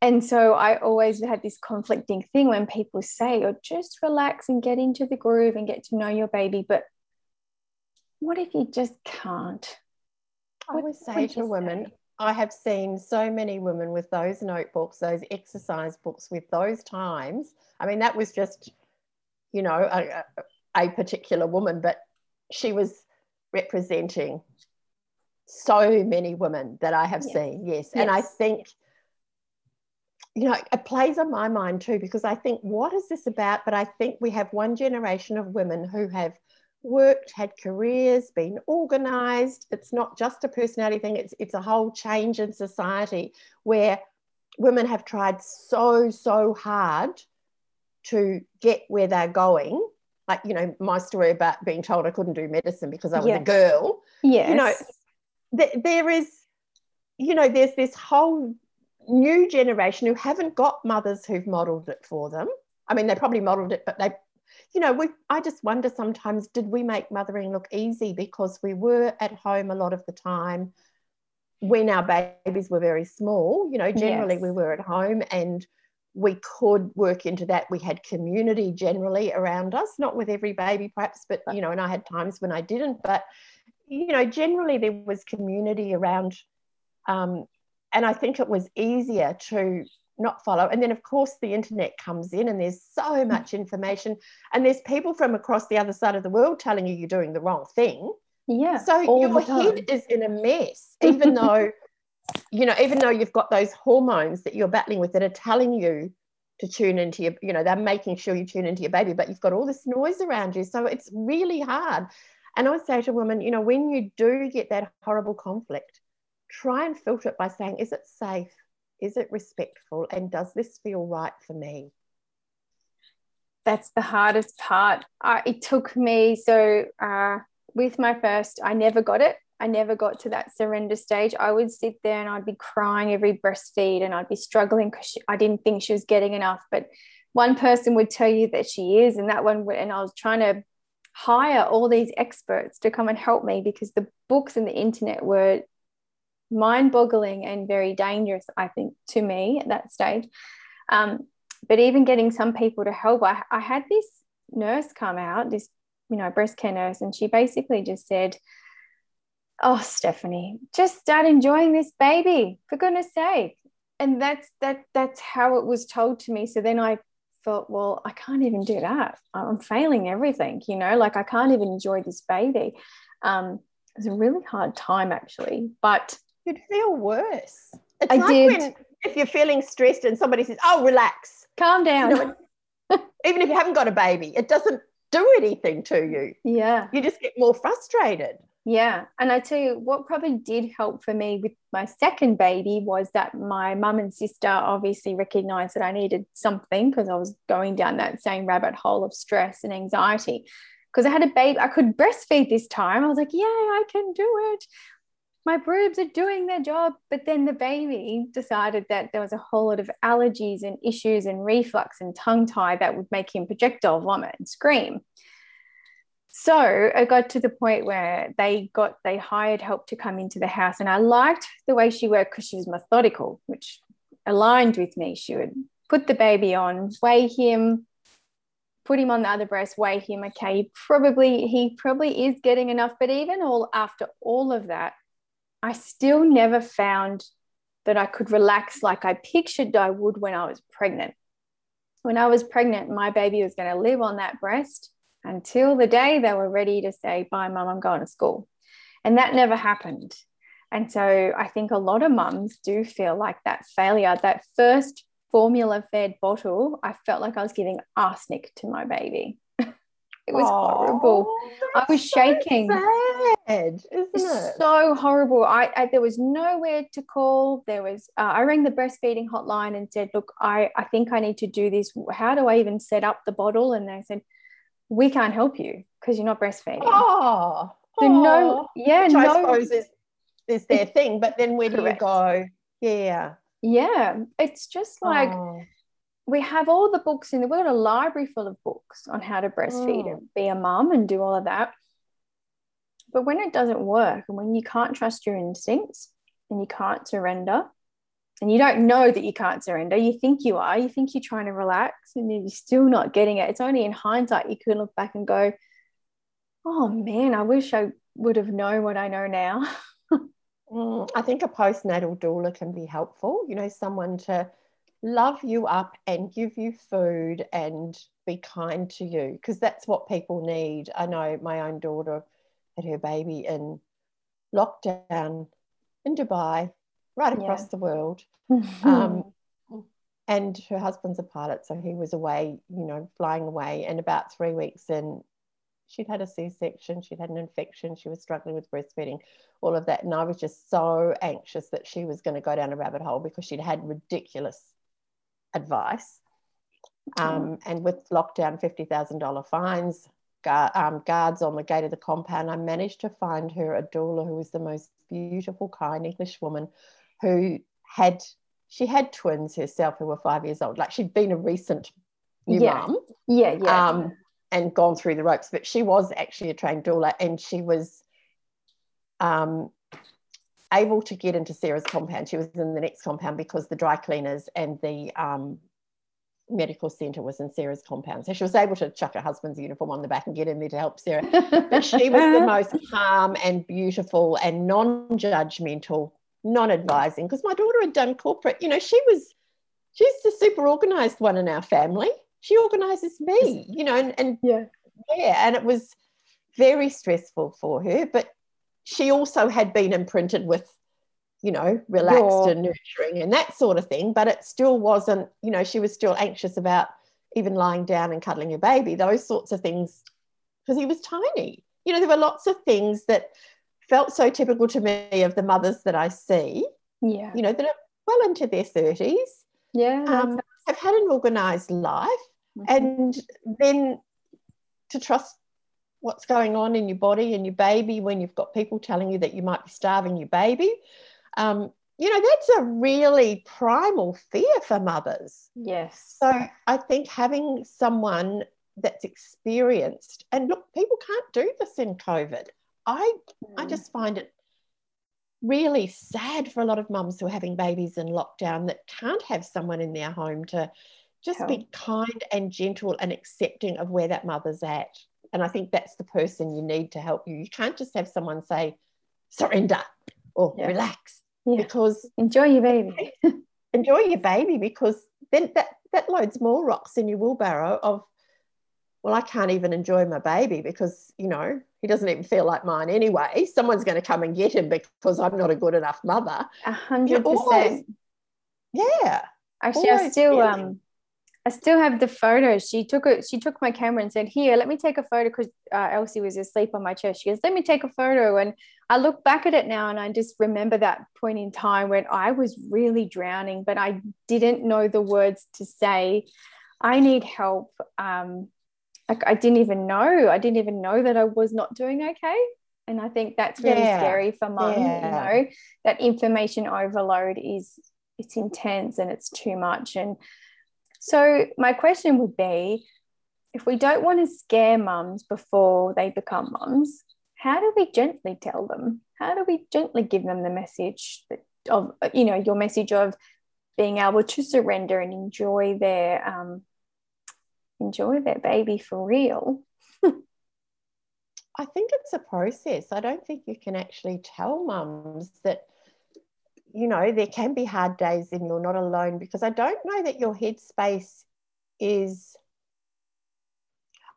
and so I always had this conflicting thing when people say, or oh, just relax and get into the groove and get to know your baby. But what if you just can't? I always say to women, say? I have seen so many women with those notebooks, those exercise books with those times. I mean, that was just, you know, a, a particular woman, but she was representing so many women that I have yes. seen. Yes. yes. And I think you know, it plays on my mind too, because I think, what is this about? But I think we have one generation of women who have worked, had careers, been organized. It's not just a personality thing, it's, it's a whole change in society where women have tried so, so hard to get where they're going. Like, you know, my story about being told I couldn't do medicine because I was yes. a girl. Yes. You know, th- there is, you know, there's this whole new generation who haven't got mothers who've modeled it for them. I mean, they probably modeled it, but they, you know, we. I just wonder sometimes, did we make mothering look easy because we were at home a lot of the time when our babies were very small? You know, generally yes. we were at home and we could work into that. We had community generally around us, not with every baby perhaps, but you know, and I had times when I didn't, but you know, generally there was community around um, and I think it was easier to not follow. And then, of course, the internet comes in and there's so mm. much information, and there's people from across the other side of the world telling you you're doing the wrong thing. Yeah. So your head is in a mess, even though, (laughs) you know, even though you've got those hormones that you're battling with that are telling you to tune into your, you know, they're making sure you tune into your baby, but you've got all this noise around you. So it's really hard. And I would say to women, you know, when you do get that horrible conflict, try and filter it by saying, is it safe? Is it respectful? And does this feel right for me? That's the hardest part. Uh, it took me, so uh, with my first, I never got it. I never got to that surrender stage. I would sit there and I'd be crying every breastfeed and I'd be struggling because I didn't think she was getting enough. But one person would tell you that she is, and that one would, and I was trying to hire all these experts to come and help me because the books and the internet were mind boggling and very dangerous, I think, to me at that stage. Um, but even getting some people to help, I, I had this nurse come out, this, you know, breast care nurse, and she basically just said, Oh, Stephanie, just start enjoying this baby, for goodness sake. And that's that that's how it was told to me. So then I felt, well, I can't even do that. I'm failing everything, you know, like I can't even enjoy this baby. Um, was a really hard time actually. But you'd feel worse. It's I like did. when if you're feeling stressed and somebody says, "Oh, relax, calm down," you know, (laughs) even if you haven't got a baby, it doesn't do anything to you. Yeah, you just get more frustrated. Yeah, and I tell you what probably did help for me with my second baby was that my mum and sister obviously recognized that I needed something because I was going down that same rabbit hole of stress and anxiety. Because I had a baby, I could breastfeed this time. I was like, yeah, I can do it my boobs are doing their job. But then the baby decided that there was a whole lot of allergies and issues and reflux and tongue tie that would make him projectile vomit and scream. So it got to the point where they got they hired help to come into the house, and I liked the way she worked because she was methodical, which aligned with me. She would put the baby on, weigh him, put him on the other breast, weigh him. Okay, probably he probably is getting enough, but even all after all of that, I still never found that I could relax like I pictured I would when I was pregnant. When I was pregnant, my baby was going to live on that breast until the day they were ready to say, Bye, mum, I'm going to school. And that never happened. And so I think a lot of mums do feel like that failure, that first formula fed bottle, I felt like I was giving arsenic to my baby. It was Aww, horrible. I was shaking. So sad, isn't it? So horrible. I, I, there was nowhere to call. There was. Uh, I rang the breastfeeding hotline and said, "Look, I I think I need to do this. How do I even set up the bottle?" And they said, "We can't help you because you're not breastfeeding." Oh, so no, yeah, Which no. I suppose is is their thing. But then where do you go? Yeah, yeah. It's just like. Oh we have all the books in the world, a library full of books on how to breastfeed mm. and be a mum and do all of that. But when it doesn't work and when you can't trust your instincts and you can't surrender, and you don't know that you can't surrender. You think you are. You think you're trying to relax, and you're still not getting it. It's only in hindsight you can look back and go, "Oh man, I wish I would have known what I know now." (laughs) mm, I think a postnatal doula can be helpful. You know, someone to love you up and give you food and be kind to you because that's what people need. I know my own daughter had her baby in lockdown in Dubai, right across yeah. the world. (laughs) um, and her husband's a pilot, so he was away, you know, flying away. And about three weeks in, she'd had a C section, she'd had an infection, she was struggling with breastfeeding, all of that. And I was just so anxious that she was going to go down a rabbit hole because she'd had ridiculous advice. Um, and with lockdown, $50,000 fines, guard, um, guards on the gate of the compound, I managed to find her a doula who was the most beautiful, kind English woman who had, she had twins herself who were five years old. Like she'd been a recent new yeah. mum. Yeah, yeah. Um, and gone through the ropes, but she was actually a trained doula and she was um, able to get into Sarah's compound. She was in the next compound because the dry cleaners and the um, medical centre was in Sarah's compound. So she was able to chuck her husband's uniform on the back and get in there to help Sarah. But she was the (laughs) most calm and beautiful and non judgmental, non advising. Because my daughter had done corporate, you know, she was, she's the super organized one in our family. She organizes me, you know, and, and yeah. Yeah. And it was very stressful for her. But she also had been imprinted with you know relaxed and nurturing and that sort of thing but it still wasn't you know she was still anxious about even lying down and cuddling her baby those sorts of things because he was tiny you know there were lots of things that felt so typical to me of the mothers that i see yeah you know that are well into their 30s yeah um, have had an organized life mm-hmm. and then to trust what's going on in your body and your baby when you've got people telling you that you might be starving your baby. Um, you know, that's a really primal fear for mothers. Yes. So I think having someone that's experienced, and look, people can't do this in COVID. I mm. I just find it really sad for a lot of mums who are having babies in lockdown that can't have someone in their home to just Help. be kind and gentle and accepting of where that mother's at. And I think that's the person you need to help you. You can't just have someone say, surrender or yeah. relax yeah. because enjoy your baby. (laughs) enjoy your baby because then that, that loads more rocks in your wheelbarrow of, well, I can't even enjoy my baby because, you know, he doesn't even feel like mine anyway. Someone's going to come and get him because I'm not a good enough mother. A hundred percent. Yeah. Actually, I still um I still have the photos. She took it. She took my camera and said, "Here, let me take a photo." Because uh, Elsie was asleep on my chest. She goes, "Let me take a photo." And I look back at it now, and I just remember that point in time when I was really drowning, but I didn't know the words to say. I need help. Um, like I didn't even know. I didn't even know that I was not doing okay. And I think that's really yeah. scary for mum. Yeah. You know, that information overload is it's intense and it's too much and so, my question would be if we don't want to scare mums before they become mums, how do we gently tell them? How do we gently give them the message of, you know, your message of being able to surrender and enjoy their, um, enjoy their baby for real? (laughs) I think it's a process. I don't think you can actually tell mums that you know, there can be hard days and you're not alone because I don't know that your headspace is.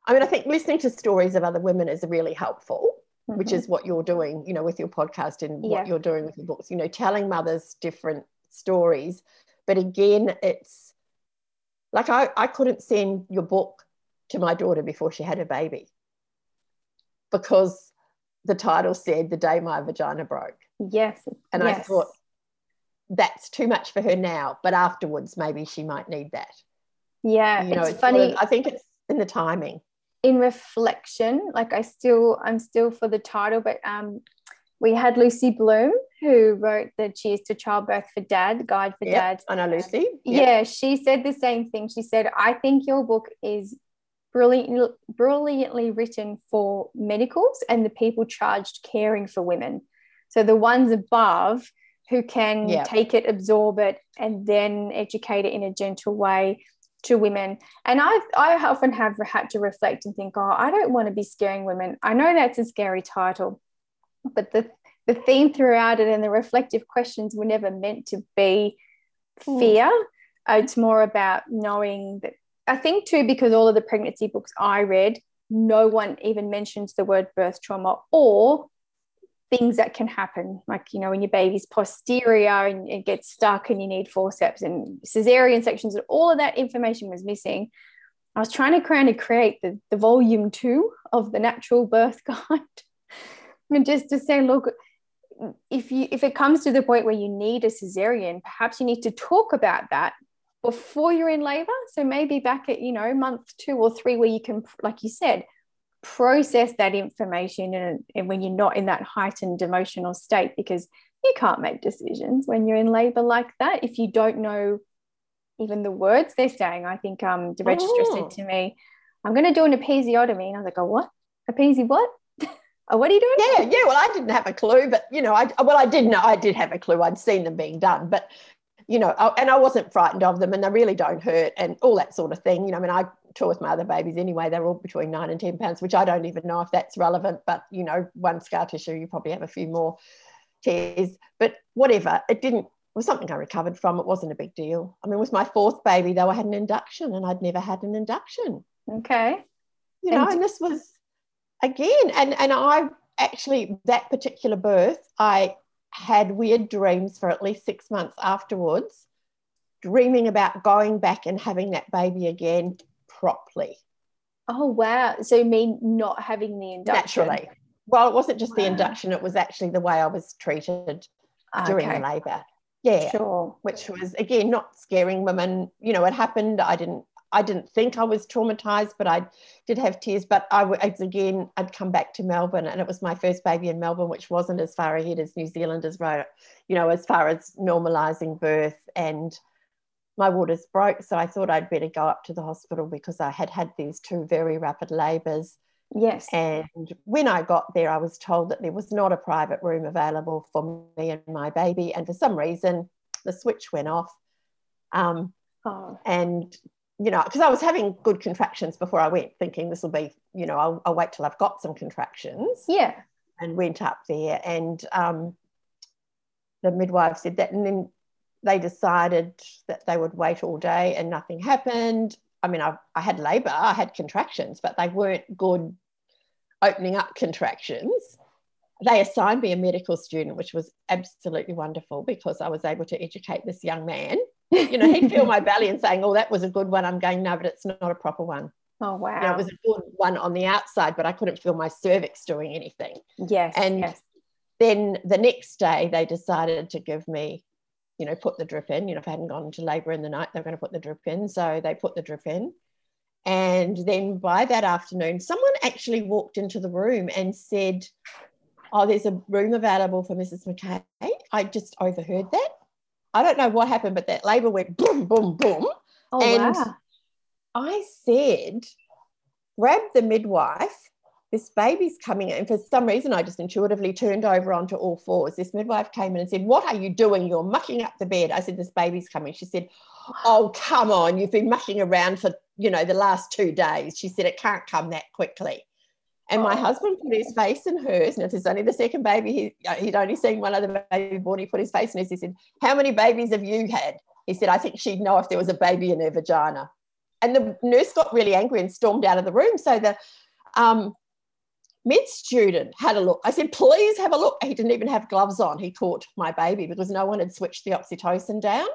I mean, I think listening to stories of other women is really helpful, mm-hmm. which is what you're doing, you know, with your podcast and yeah. what you're doing with your books, you know, telling mothers different stories. But again, it's like I, I couldn't send your book to my daughter before she had a baby because the title said the day my vagina broke. Yes. And yes. I thought, that's too much for her now, but afterwards maybe she might need that. Yeah, you know, it's, it's funny. Sort of, I think it's in the timing. In reflection, like I still, I'm still for the title, but um, we had Lucy Bloom who wrote the Cheers to Childbirth for Dad Guide for yep, Dads. I know Lucy. Yep. Yeah, she said the same thing. She said, "I think your book is brilliantly, brilliantly written for medicals and the people charged caring for women. So the ones above." Who can take it, absorb it, and then educate it in a gentle way to women. And I I often have had to reflect and think, oh, I don't want to be scaring women. I know that's a scary title, but the the theme throughout it and the reflective questions were never meant to be hmm. fear. Mm. It's more about knowing that I think too, because all of the pregnancy books I read, no one even mentions the word birth trauma or things that can happen, like you know, when your baby's posterior and it gets stuck and you need forceps and cesarean sections, and all of that information was missing. I was trying to kind of create the, the volume two of the natural birth (laughs) guide. and just to say, look, if you if it comes to the point where you need a cesarean, perhaps you need to talk about that before you're in labor. So maybe back at, you know, month two or three, where you can, like you said, process that information and, and when you're not in that heightened emotional state because you can't make decisions when you're in labor like that. If you don't know even the words they're saying i think um the registrar oh. said to me i'm going to do an episiotomy. And i was like oh what? Episy what? Oh (laughs) what are you doing? Yeah yeah well i didn't have a clue but you know i well i did know i did have a clue. I'd seen them being done but you know, and I wasn't frightened of them and they really don't hurt and all that sort of thing. You know, I mean, I tour with my other babies anyway. They're all between nine and 10 pounds, which I don't even know if that's relevant, but you know, one scar tissue, you probably have a few more tears, but whatever. It didn't, it was something I recovered from. It wasn't a big deal. I mean, with my fourth baby, though, I had an induction and I'd never had an induction. Okay. You know, and, and this was again, and, and I actually, that particular birth, I had weird dreams for at least six months afterwards, dreaming about going back and having that baby again properly. Oh, wow. So you mean not having the induction? Naturally. Well, it wasn't just wow. the induction, it was actually the way I was treated ah, during the labour. Yeah. Sure. Which was, again, not scaring women. You know, it happened. I didn't I didn't think I was traumatized, but I did have tears. But I was again, I'd come back to Melbourne, and it was my first baby in Melbourne, which wasn't as far ahead as New Zealanders wrote, you know, as far as normalizing birth. And my waters broke, so I thought I'd better go up to the hospital because I had had these two very rapid labours. Yes. And when I got there, I was told that there was not a private room available for me and my baby, and for some reason, the switch went off. Um, Oh. And you know, because I was having good contractions before I went, thinking this will be, you know, I'll, I'll, wait till I've got some contractions. Yeah. And went up there, and um, the midwife said that, and then they decided that they would wait all day, and nothing happened. I mean, I, I had labour, I had contractions, but they weren't good opening up contractions. They assigned me a medical student, which was absolutely wonderful because I was able to educate this young man you know, he'd feel my (laughs) belly and saying, "Oh, that was a good one." I'm going, "No, but it's not a proper one." Oh wow! You know, it was a good one on the outside, but I couldn't feel my cervix doing anything. Yes. And yes. then the next day, they decided to give me, you know, put the drip in. You know, if I hadn't gone into labour in the night, they were going to put the drip in. So they put the drip in. And then by that afternoon, someone actually walked into the room and said, Oh, there's a room available for Mrs. McKay. I just overheard that. I don't know what happened, but that labour went boom, boom, boom. Oh, and wow. I said, grab the midwife. This baby's coming in. For some reason, I just intuitively turned over onto all fours. This midwife came in and said, What are you doing? You're mucking up the bed. I said, This baby's coming. She said, Oh, come on. You've been mucking around for, you know, the last two days. She said, It can't come that quickly. And my oh. husband put his face in hers. And if it's only the second baby, he, uh, he'd only seen one other baby born. He put his face in hers. He said, How many babies have you had? He said, I think she'd know if there was a baby in her vagina. And the nurse got really angry and stormed out of the room. So the um, med student had a look. I said, Please have a look. He didn't even have gloves on. He caught my baby because no one had switched the oxytocin down.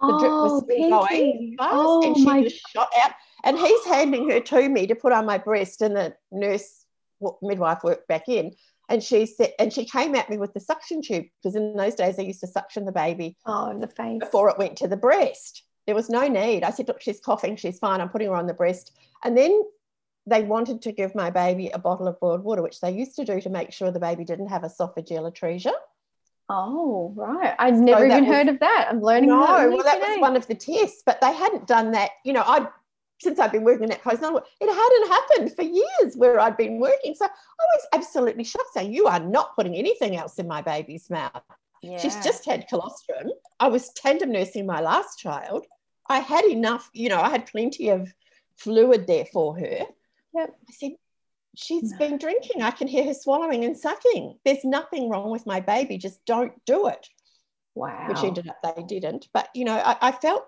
The oh, drip was oh, still going fast oh, and she just shot out. And he's handing her to me to put on my breast, and the nurse midwife worked back in. And she said, and she came at me with the suction tube because in those days they used to suction the baby. Oh, the face before it went to the breast. There was no need. I said, look, she's coughing, she's fine. I'm putting her on the breast. And then they wanted to give my baby a bottle of boiled water, which they used to do to make sure the baby didn't have esophageal atresia. Oh, right. I've never so even was, heard of that. I'm learning. No, that well, that was one of the tests, but they hadn't done that. You know, I since I've been working in that post, it hadn't happened for years where I'd been working. So I was absolutely shocked saying, You are not putting anything else in my baby's mouth. Yeah. She's just had colostrum. I was tandem nursing my last child. I had enough, you know, I had plenty of fluid there for her. Yep. I said, She's No. been drinking. I can hear her swallowing and sucking. There's nothing wrong with my baby. Just don't do it. Wow. Which ended up they didn't. But, you know, I, I felt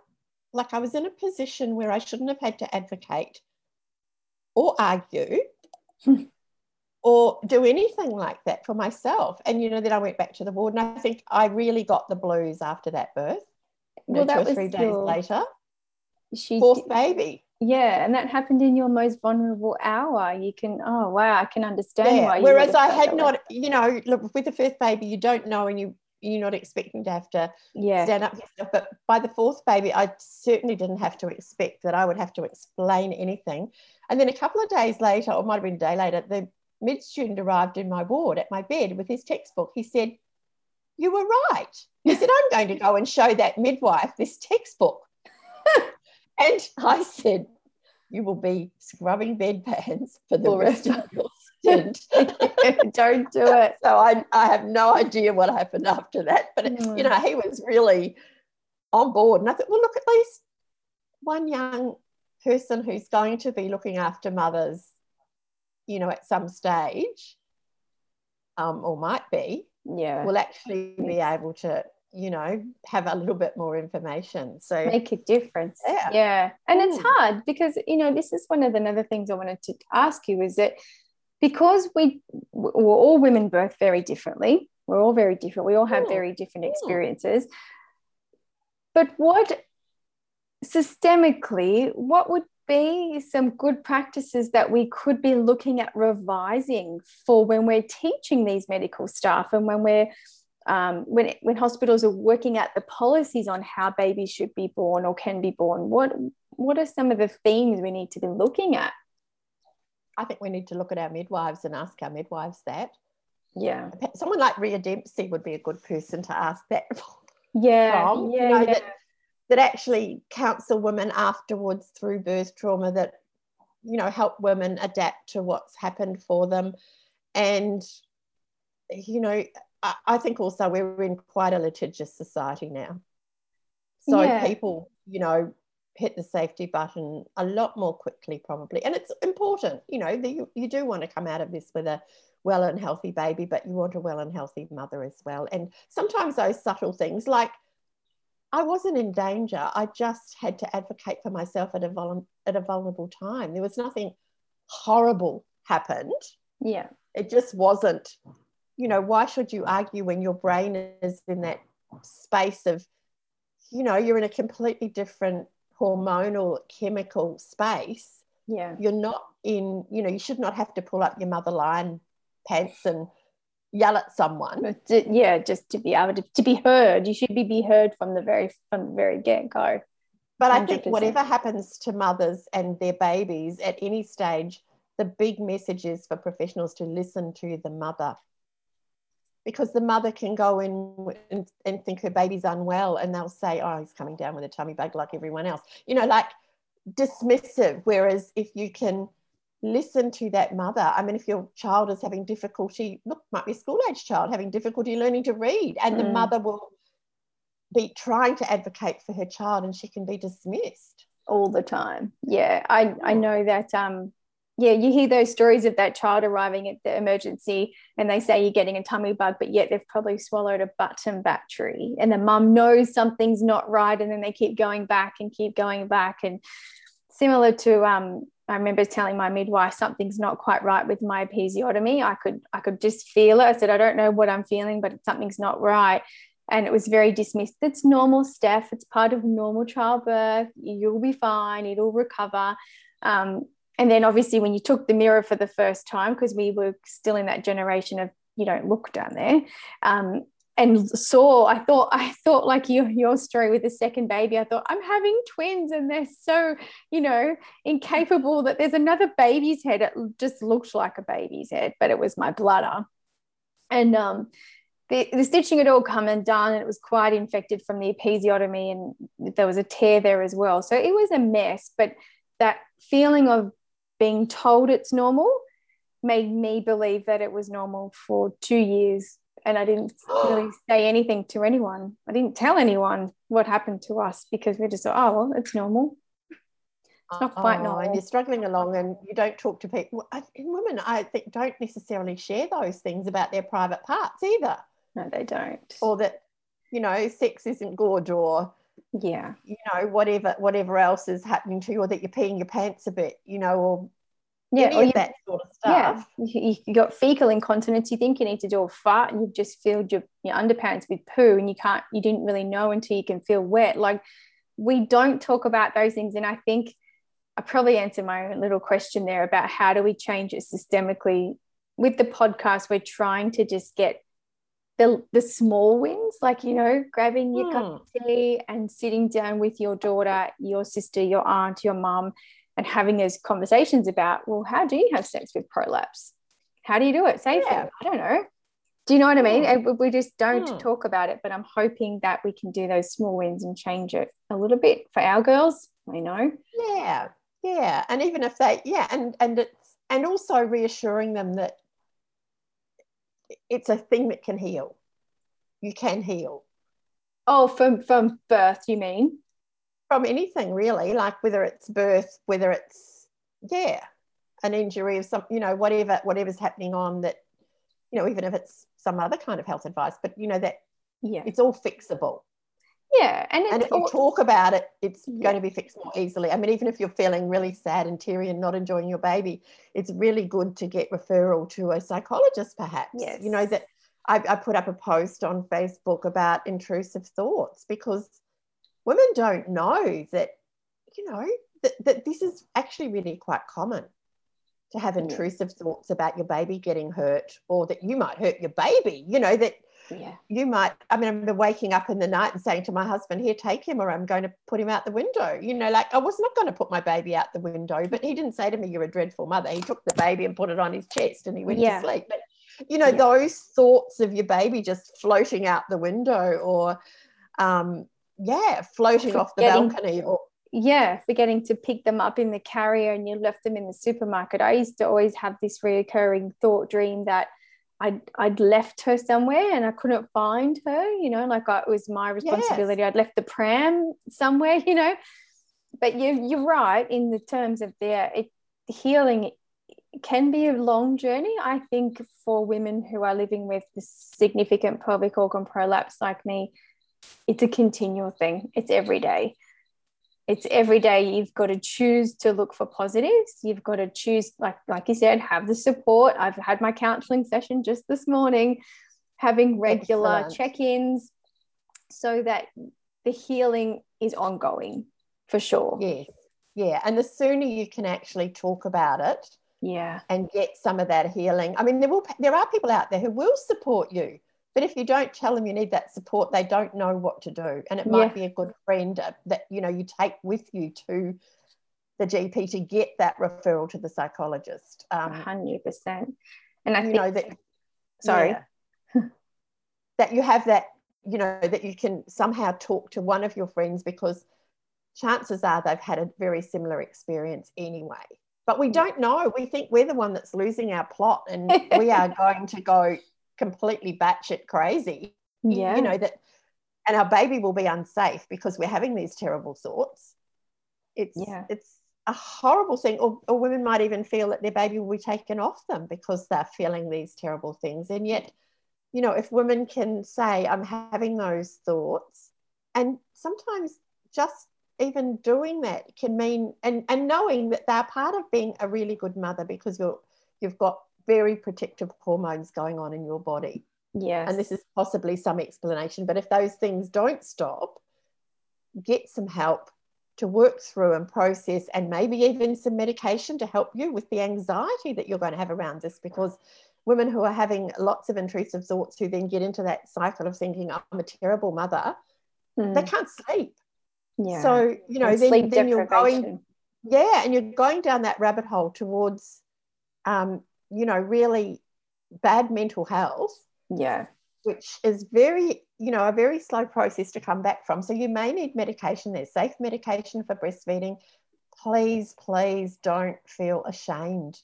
like I was in a position where I shouldn't have had to advocate or argue (laughs) or do anything like that for myself. And, you know, then I went back to the ward and I think I really got the blues after that birth. You know, Well, two that or was three days your- later, she fourth baby. Yeah, and that happened in your most vulnerable hour. You can, oh wow, I can understand Yeah. why. Whereas I had that way. not, you know, look with the first baby, you don't know, and you you're not expecting to have to Yeah, stand up yourself. But by the fourth baby, I certainly didn't have to expect that I would have to explain anything. And then a couple of days later, or might have been a day later, the mid student arrived in my ward at my bed with his textbook. He said, "You were right." He said, "I'm going to go and show that midwife this textbook." (laughs) and I said, "You will be scrubbing bedpans for the rest of your stint." (laughs) don't do it. so I, I have no idea what happened after that. But, Mm. you know, he was really on board. And I thought, well, look, at least one young person who's going to be looking after mothers, you know, at some stage, um, or might be, Yeah, will actually be able to, you know, have a little bit more information. So, make a difference. Yeah. yeah, and it's Mm. hard because you know this is one of the other things I wanted to ask you is that because we we're all women birth very differently. We're all very different. We all have Mm. very different Mm. experiences. But what systemically, what would be some good practices that we could be looking at revising for when we're teaching these medical staff and when we're um, when when hospitals are working out the policies on how babies should be born or can be born? What what are some of the themes we need to be looking at? I think we need to look at our midwives and ask our midwives that. Yeah, Someone like Rhea Dempsey would be a good person to ask that (laughs) yeah, from, you know, yeah. that, that actually counsel women afterwards through birth trauma that, you know, help women adapt to what's happened for them. And, you know, I, think also we're in quite a litigious society now. So Yeah. people, you know, hit the safety button a lot more quickly, probably. And it's important, you know, that you, you do want to come out of this with a well and healthy baby, but you want a well and healthy mother as well. And sometimes those subtle things, like I wasn't in danger, I just had to advocate for myself at a, vul- at a vulnerable time. There was nothing horrible happened. yeah, It just wasn't, you know, why should you argue when your brain is in that space of, you know, you're in a completely different hormonal chemical space? Yeah, you're not in you know you should not have to pull up your mother lion pants and yell at someone. Yeah. Just to be able to, to be heard, you should be, be heard from the very from the very get go. but i think whatever happens to mothers and their babies at any stage the big message is for professionals to listen to the mother because the mother can go in and, and think her baby's unwell and they'll say oh he's coming down with a tummy bug like everyone else you know like dismissive whereas if you can listen to that mother i mean if your child is having difficulty look might be a school age child having difficulty learning to read and the Mm. mother will be trying to advocate for her child and she can be dismissed all the time. Yeah, I I know that. Um, yeah, you hear those stories of that child arriving at the emergency, and they say you're getting a tummy bug, but yet they've probably swallowed a button battery, and the mum knows something's not right, and then they keep going back and keep going back, and similar to um. I remember telling my midwife something's not quite right with my episiotomy. I could I could just feel it. I said I don't know what I'm feeling, but something's not right and it was very dismissed. It's normal, Steph. It's part of normal childbirth. You'll be fine. It'll recover. Um, and then obviously when you took the mirror for the first time, because we were still in that generation of you don't look down there, um, and saw, I thought, I thought like your your story with the second baby. I thought I'm having twins, and they're so you know incapable that there's another baby's head. It just looked like a baby's head, but it was my bladder, and um the, the stitching had all come and done and it was quite infected from the episiotomy and there was a tear there as well. So it was a mess, but that feeling of being told it's normal made me believe that it was normal for two years and I didn't really (gasps) say anything to anyone. I didn't tell anyone what happened to us because we just thought, oh well, it's normal. It's not quite Oh, normal. and you're struggling along and you don't talk to people. In women, I think don't necessarily share those things about their private parts either, No, they don't. or that you know sex isn't good, or yeah. you know whatever whatever else is happening to you, or that you're peeing your pants a bit, you know, or Yeah. Or you, that sort of stuff. You, you got fecal incontinence. You think you need to do a fart, and you've just filled your, your underpants with poo, and you can't. You didn't really know until you can feel wet. Like we don't talk about those things, and I think I probably answered my own little question there about how do we change it systemically. With the podcast, we're trying to just get the the small wins, like you know, grabbing your cup of tea and sitting down with your daughter, your sister, your aunt, your mum, and having those conversations about, well, how do you have sex with prolapse? How do you do it safely? Yeah. I don't know. Do you know what I mean? Hmm. And we- we just don't Hmm. talk about it, but I'm hoping that we can do those small wins and change it a little bit for our girls. I know. Yeah, yeah, and even if they, yeah, and and it's and also reassuring them that it's a thing that can heal. You can heal Oh, from from birth, you mean? from anything really, like whether it's birth, whether it's yeah, an injury of some, you know, whatever whatever's happening on that, you know, even if it's some other kind of health advice, but you know that Yeah. it's all fixable. Yeah. And and if you talk about it, it's Yeah. going to be fixed more easily. I mean, even if you're feeling really sad and teary and not enjoying your baby, it's really good to get referral to a psychologist, perhaps. Yes. You know, that I, I put up a post on Facebook about intrusive thoughts because women don't know that, you know, that, that this is actually really quite common to have Yeah. intrusive thoughts about your baby getting hurt or that you might hurt your baby, you know, that yeah. you might i mean i remember waking up in the night and saying to my husband here take him or i'm going to put him out the window you know like i was not going to put my baby out the window but he didn't say to me you're a dreadful mother he took the baby and put it on his chest and he went Yeah. to sleep but you know Yeah. those thoughts of your baby just floating out the window or um yeah floating off the balcony or yeah, forgetting to pick them up in the carrier and you left them in the supermarket. I used to always have this reoccurring thought dream that I'd, I'd left her somewhere and I couldn't find her, you know, like I, it was my responsibility. I'd left the pram somewhere, (laughs) you know. But you, you're right in the terms of their it, healing can be a long journey. I think for women who are living with this significant pelvic organ prolapse like me, it's a continual thing. It's every day it's every day you've got to choose to look for positives. You've got to choose like like you said have the support. I've had my counseling session just this morning having regular Excellent. check-ins so that the healing is ongoing for sure. Yes yeah and the sooner you can actually talk about it yeah. and get some of that healing. I mean, there will there are people out there who will support you, but if you don't tell them you need that support, they don't know what to do. And it might Yeah. be a good friend that you know you take with you to the GP to get that referral to the psychologist. Um, 100% and i you think know that (laughs) sorry yeah. that you have that you know that you can somehow talk to one of your friends because chances are they've had a very similar experience anyway but we don't know we think we're the one that's losing our plot and (laughs) we are going to go completely batshit crazy You- yeah. you know that and our baby will be unsafe because we're having these terrible thoughts. It's Yeah. it's a horrible thing or, or women might even feel that their baby will be taken off them because they're feeling these terrible things. And yet you know if women can say i'm having those thoughts and sometimes just even doing that can mean and and knowing that they're part of being a really good mother because you're you've got very protective hormones going on in your body. Yes and this is possibly some explanation but if those things don't stop get some help to work through and process and maybe even some medication to help you with the anxiety that you're going to have around this because women who are having lots of intrusive thoughts who then get into that cycle of thinking i'm a terrible mother Mm, they can't sleep. Yeah. So you know And then, sleep then you're going yeah and you're going down that rabbit hole towards um, you know really bad mental health yeah which is very, you know, a very slow process to come back from. So you may need medication. There's safe medication for breastfeeding. Please, please don't feel ashamed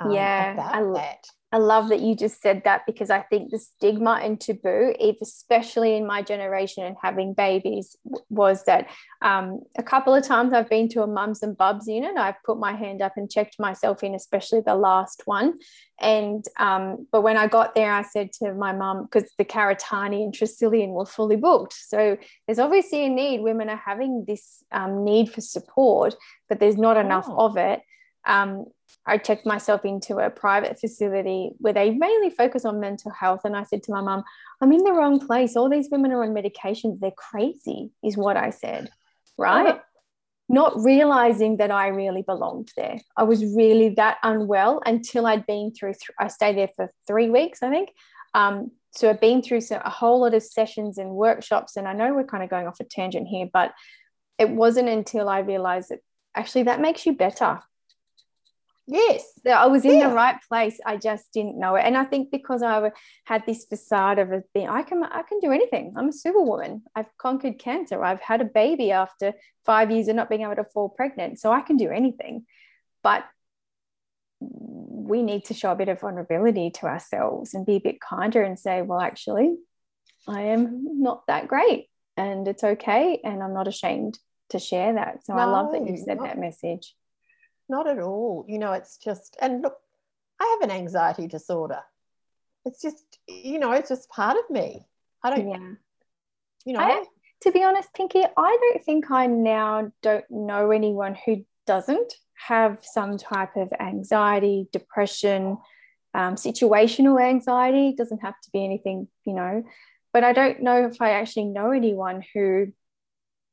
um, Yeah, about I that. I love that you just said that because I think the stigma and taboo, especially in my generation and having babies, was that um, a couple of times I've been to a mums and bubs unit. I've put my hand up and checked myself in, especially the last one. And um, but when I got there, I said to my mum because the Karitane and Tresillian were fully booked. So there's obviously a need. Women are having this um, need for support, but there's not enough Oh. of it. Um, I checked myself into a private facility where they mainly focus on mental health. And I said to my mum, I'm in the wrong place. All these women are on medications. They're crazy, is what I said. Right. Not realizing that I really belonged there. I was really that unwell until I'd been through, th- I stayed there for three weeks, I think. Um, so I've been through some, a whole lot of sessions and workshops. And I know we're kind of going off a tangent here, but it wasn't until I realized that actually that makes you better Yes. I was in Yeah. the right place. I just didn't know it. And I think because I had this facade of being, I can, I can do anything. I'm a superwoman. I've conquered cancer. I've had a baby after five years of not being able to fall pregnant. So I can do anything. But we need to show a bit of vulnerability to ourselves and be a bit kinder and say, well, actually, I am not that great and it's okay. And I'm not ashamed to share that. So I love that you said not- that message. Not at all. You know, it's just, and look, I have an anxiety disorder. It's just, you know, it's just part of me. I don't, Yeah. you know, I- to be honest, Pinky, I don't think I now don't know anyone who doesn't have some type of anxiety, depression, um, situational anxiety. It doesn't have to be anything, you know. But I don't know if I actually know anyone who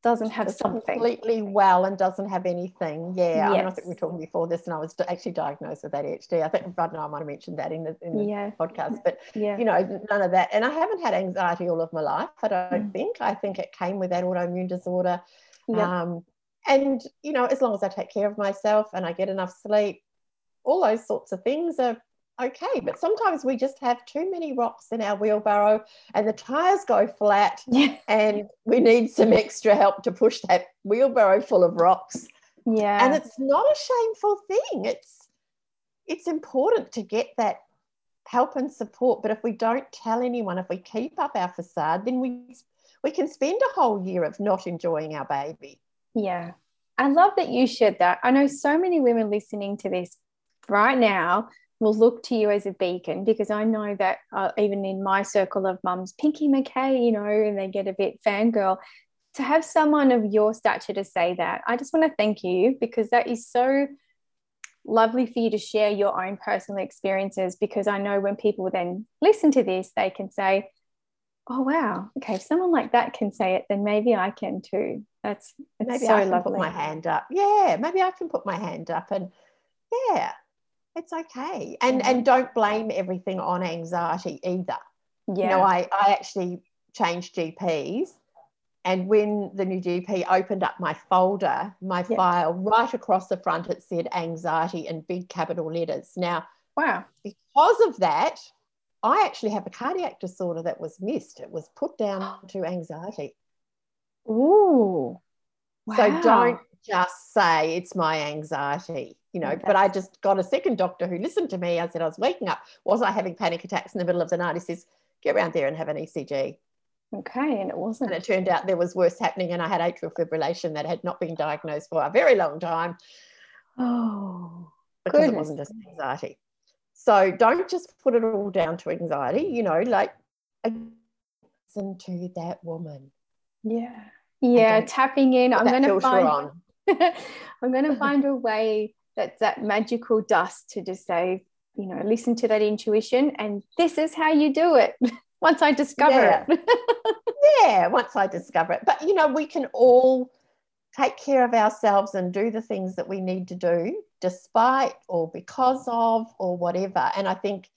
doesn't have something. completely well and doesn't have anything. Yeah. I mean, I think we were talking before this and I was actually diagnosed with ADHD. I think Bud and I might have mentioned that in the, in the Yeah, podcast, but yeah, you know, none of that. And I haven't had anxiety all of my life. I don't Mm. think. I think it came with that autoimmune disorder. Um, and you know, as long as I take care of myself and I get enough sleep, all those sorts of things are okay. But sometimes we just have too many rocks in our wheelbarrow and the tires go flat (laughs) yeah, and we need some extra help to push that wheelbarrow full of rocks. yeah. And it's not a shameful thing. It's it's important to get that help and support. But if we don't tell anyone, if we keep up our facade, then we we can spend a whole year of not enjoying our baby. Yeah. I love that you shared that. I know so many women listening to this right now will look to you as a beacon because I know that uh, even in my circle of mums, Pinky McKay, you know, and they get a bit fangirl. To have someone of your stature to say that, I just want to thank you because that is so lovely for you to share your own personal experiences because I know when people then listen to this, they can say, oh wow okay if someone like that can say it then maybe i can too that's Maybe so I can lovely put my hand up. Yeah, maybe I can put my hand up and yeah, it's okay. And Yeah. and don't blame everything on anxiety either. yeah You know, I, I actually changed GPs. And when the new GP opened up my folder, my Yeah. file, right across the front, it said anxiety in big capital letters. Now, wow because of that, I actually have a cardiac disorder that was missed. It was put down (gasps) to anxiety. ooh So don't just say it's my anxiety, you know. But I just got a second doctor who listened to me. I said I was waking up. Was I having panic attacks in the middle of the night? He says, get around there and have an ECG. okay and it wasn't And it turned out there was worse happening, and I had atrial fibrillation that had not been diagnosed for a very long time oh because it wasn't just anxiety. So don't just put it all down to anxiety, you know, like listen to that woman. yeah yeah tapping in i'm going to find (laughs) i'm going to find a way that's that magical dust to just say you know listen to that intuition and this is how you do it (laughs) once i discover Yeah. it (laughs) yeah, once I discover it. But you know, we can all take care of ourselves and do the things that we need to do despite or because of or whatever. And I think,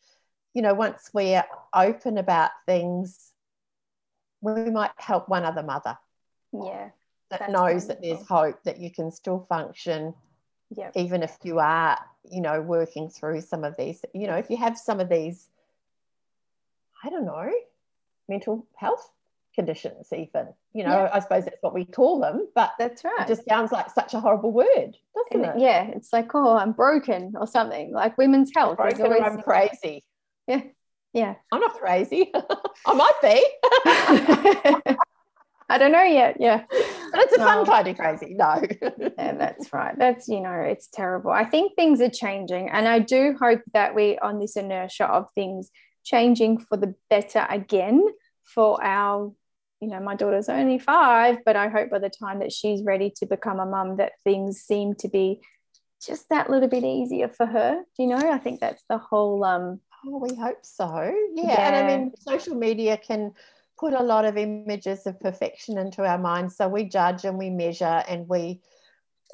you know, once we're open about things, we might help one other mother yeah that knows that there's hope that you can still function yeah even if you are, you know, working through some of these, you know, if you have some of these, I don't know, mental health conditions even you know yeah. i suppose that's what we call them but that's right it just sounds like such a horrible word doesn't it, yeah it's like oh i'm broken or something like women's health broken always... i'm crazy yeah yeah i'm not crazy (laughs) i might be (laughs) (laughs) I don't know yet. Yeah. It's a fun um, kind of crazy. No. yeah, that's right. That's, you know, it's terrible. I think things are changing. And I do hope that we on this inertia of things changing for the better again for our, you know, my daughter's only five, but I hope by the time that she's ready to become a mum that things seem to be just that little bit easier for her. Do you know? I think that's the whole um Oh, we hope so. Yeah. yeah. And I mean, social media can put a lot of images of perfection into our minds. So we judge and we measure and we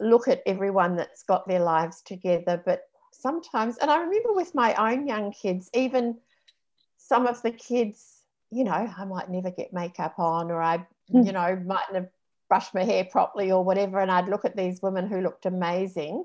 look at everyone that's got their lives together. But sometimes, and I remember with my own young kids, even some of the kids, you know, I might never get makeup on or I, mm. you know, mightn't have brushed my hair properly or whatever. And I'd look at these women who looked amazing.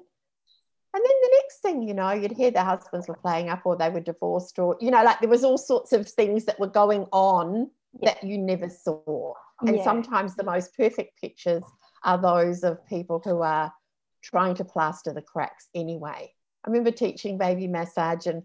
And then the next thing you know, you'd hear their husbands were playing up or they were divorced or, you know, like there was all sorts of things that were going on that you never saw. And yeah. sometimes the most perfect pictures are those of people who are trying to plaster the cracks anyway. I remember teaching baby massage and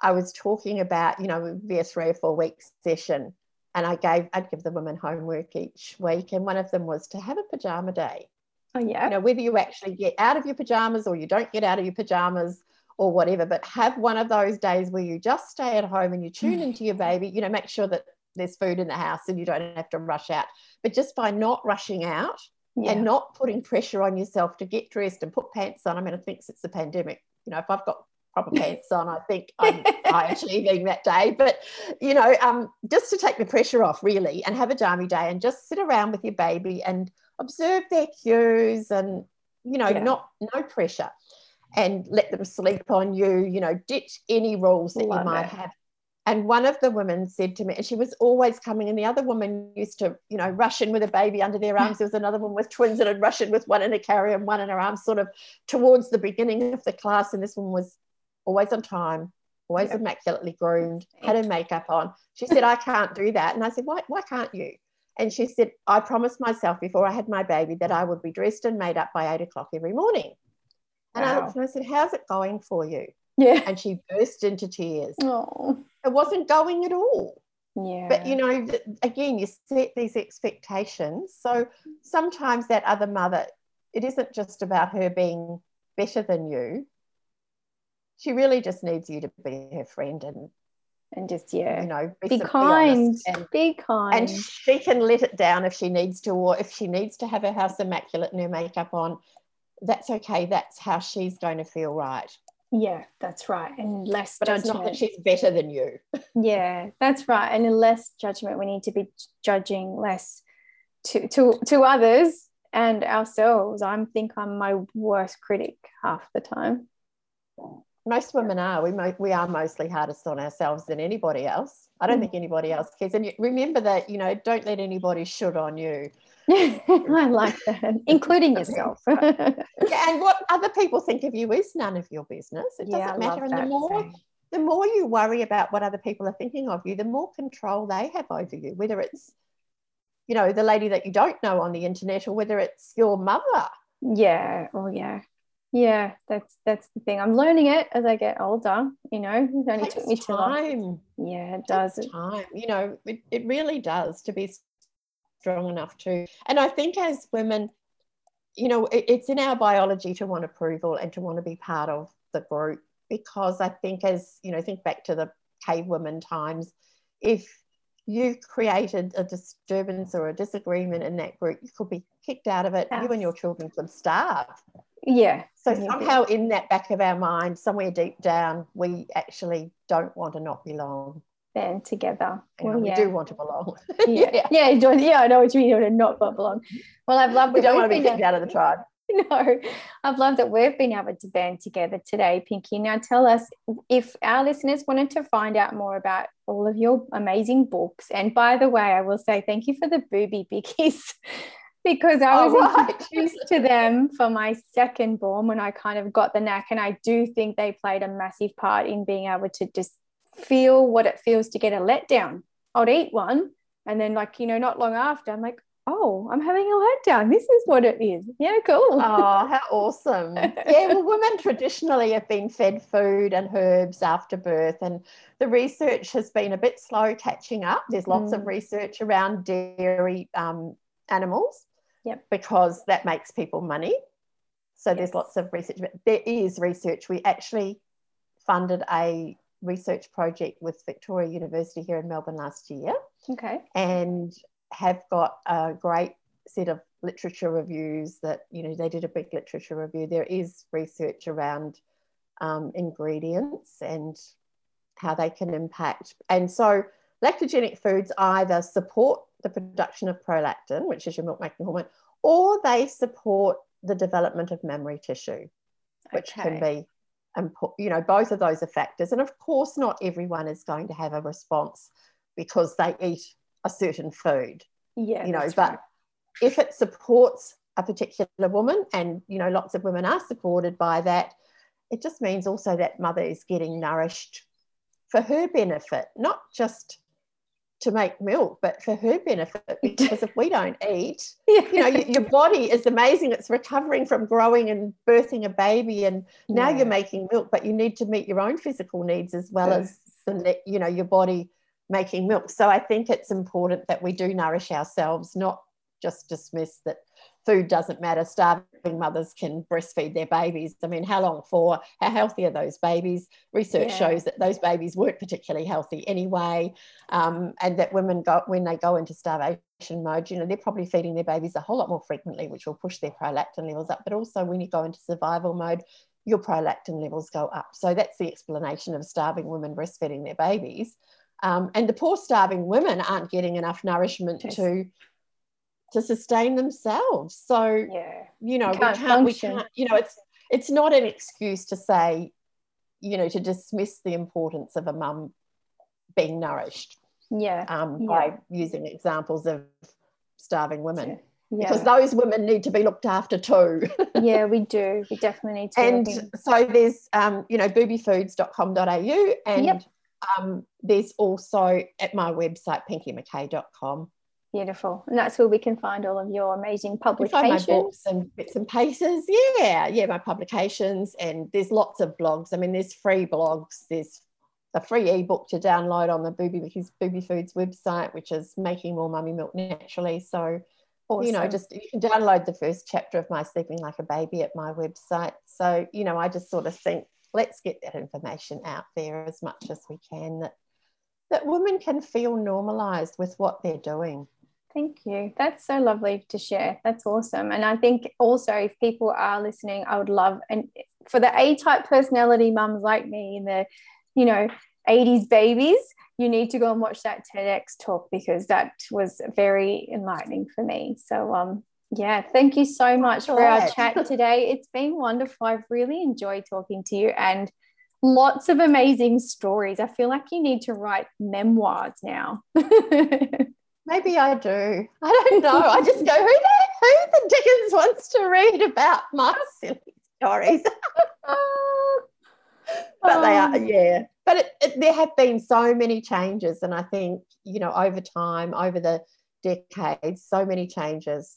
I was talking about, you know, be a three or four week session. And I gave, I'd give the women homework each week. And one of them was to have a pajama day. Oh, yeah. You know, whether you actually get out of your pajamas or you don't get out of your pajamas or whatever, but have one of those days where you just stay at home and you tune mm. into your baby, you know, make sure that there's food in the house and you don't have to rush out. But just by not rushing out yeah. and not putting pressure on yourself to get dressed and put pants on, I mean, I think since the pandemic, you know, if I've got proper (laughs) pants on, I think I'm high achieving that day. But, you know, um, just to take the pressure off really and have a jammy day and just sit around with your baby and observe their cues and, you know, yeah. not no pressure and let them sleep on you, you know, ditch any rules that Love you might it. have and one of the women said to me, and she was always coming, and the other woman used to, you know, rush in with a baby under their arms. There was another one with twins that had rush in with one in a carrier and one in her arms, sort of towards the beginning of the class. And this one was always on time, always yep. immaculately groomed, had her makeup on. She said, I can't do that. And I said, Why, why can't you? And she said, I promised myself before I had my baby that I would be dressed and made up by eight o'clock every morning. And wow. I looked and I said, How's it going for you? Yeah. And she burst into tears. Oh. It wasn't going at all. Yeah. But you know, again, you set these expectations. So sometimes that other mother, it isn't just about her being better than you. She really just needs you to be her friend and and just yeah, you know, be, be kind, and, be kind, and she can let it down if she needs to, or if she needs to have her house immaculate and her makeup on. That's okay. That's how she's going to feel right. Yeah, that's right. And less but judgment. It's not that she's better than you. (laughs) yeah, that's right. And in less judgment, we need to be judging less to to to others and ourselves. I think I'm my worst critic half the time. Most women are. We mo- we are mostly hardest on ourselves than anybody else. I don't mm. think anybody else cares. And remember that you know, don't let anybody should on you. (laughs) I like that, including (laughs) yourself. (laughs) yeah, and what other people think of you is none of your business. It doesn't yeah, matter. And the more the more you worry about what other people are thinking of you, the more control they have over you, whether it's, you know, the lady that you don't know on the internet or whether it's your mother. Yeah. Oh yeah. Yeah, that's that's the thing. I'm learning it as I get older. You know, it only it took me time. Yeah, it does. It time. You know, it, it really does to be strong enough to. And I think as women, you know, it, it's in our biology to want approval and to want to be part of the group because I think, as you know, think back to the cave women times, if you created a disturbance or a disagreement in that group, you could be kicked out of it. Yes. You and your children could starve. Yeah. So somehow in that back of our mind, somewhere deep down, we actually don't want to not belong band together. Well, we do want to belong. (laughs) yeah. yeah, yeah, yeah, I know what you mean. To not belong. Well, I've loved. We don't want to be kicked out of the tribe. (laughs) No, I've loved that we've been able to band together today, Pinky. Now, tell us if our listeners wanted to find out more about all of your amazing books. And by the way, I will say thank you for the booby (laughs) bickies because I was oh, right. introduced to them for my second born when I kind of got the knack. And I do think they played a massive part in being able to just feel what it feels to get a letdown. I'd eat one, And then, like, you know, not long after, I'm like, oh, I'm having a letdown. This is what it is. Yeah, cool. Oh, how awesome. (laughs) yeah, well, women traditionally have been fed food and herbs after birth, and the research has been a bit slow catching up. There's lots mm. of research around dairy um, animals yep. because that makes people money. So yes. there's lots of research, but there is research. We actually funded a research project with Victoria University here in Melbourne last year. Okay. And have got a great set of literature reviews that, you know, they did a big literature review. There is research around um, ingredients and how they can impact. And so lactogenic foods either support the production of prolactin, which is your milk making hormone, or they support the development of mammary tissue, which okay. can be you know both of those are factors and of course not everyone is going to have a response because they eat a certain food yeah you know but right. if it supports a particular woman and you know lots of women are supported by that it just means also that mother is getting nourished for her benefit not just to make milk, but for her benefit, (laughs) because if we don't eat, (laughs) yeah. you know, your, body is amazing. It's recovering from growing and birthing a baby, and now yeah. you're making milk, but you need to meet your own physical needs as well as the, you know, your body making milk. So I think it's important that we do nourish ourselves, not just dismiss that food doesn't matter. Starving mothers can breastfeed their babies. I mean, how long for? How healthy are those babies? Research yeah. shows that those babies weren't particularly healthy anyway, um, and that women go when they go into starvation mode, you know, they're probably feeding their babies a whole lot more frequently, which will push their prolactin levels up. But also, when you go into survival mode, your prolactin levels go up. So that's the explanation of starving women breastfeeding their babies. Um, and the poor starving women aren't getting enough nourishment yes. to to sustain themselves. So yeah, you know, we can't, we can't, we can't, you know, it's it's not an excuse to say, you know, to dismiss the importance of a mum being nourished. Yeah. Um, yeah. by using examples of starving women. Yeah. Yeah. Because those women need to be looked after too. (laughs) yeah, we do. We definitely need to. And so there's, um, you know, boobyfoods.com.au and yep. um, there's also at my website, pinkymckay.com, Beautiful. And that's where we can find all of your amazing publications. my books and bits and pieces. (laughs) Yeah, yeah, my publications. And there's lots of blogs. I mean, there's free blogs. There's a free ebook to download on the Booby, Booby Foods website, which is Making More Mummy Milk Naturally. So, awesome. you know, just you can download the first chapter of My Sleeping Like a Baby at my website. So, you know, I just sort of think let's get that information out there as much as we can that that women can feel normalized with what they're doing. Thank you. That's so lovely to share. That's awesome. And I think also if people are listening, I would love and for the A-type personality mums like me in the, you know, 80s babies, you need to go and watch that TEDx talk because that was very enlightening for me. So um yeah, thank you so much for our chat today. It's been wonderful. I've really enjoyed talking to you and lots of amazing stories. I feel like you need to write memoirs now. (laughs) Maybe I do. I don't know. I just go, who the, who the Dickens wants to read about my silly stories? (laughs) but they are, um, yeah. But it, it, there have been so many changes. And I think, you know, over time, over the decades, so many changes.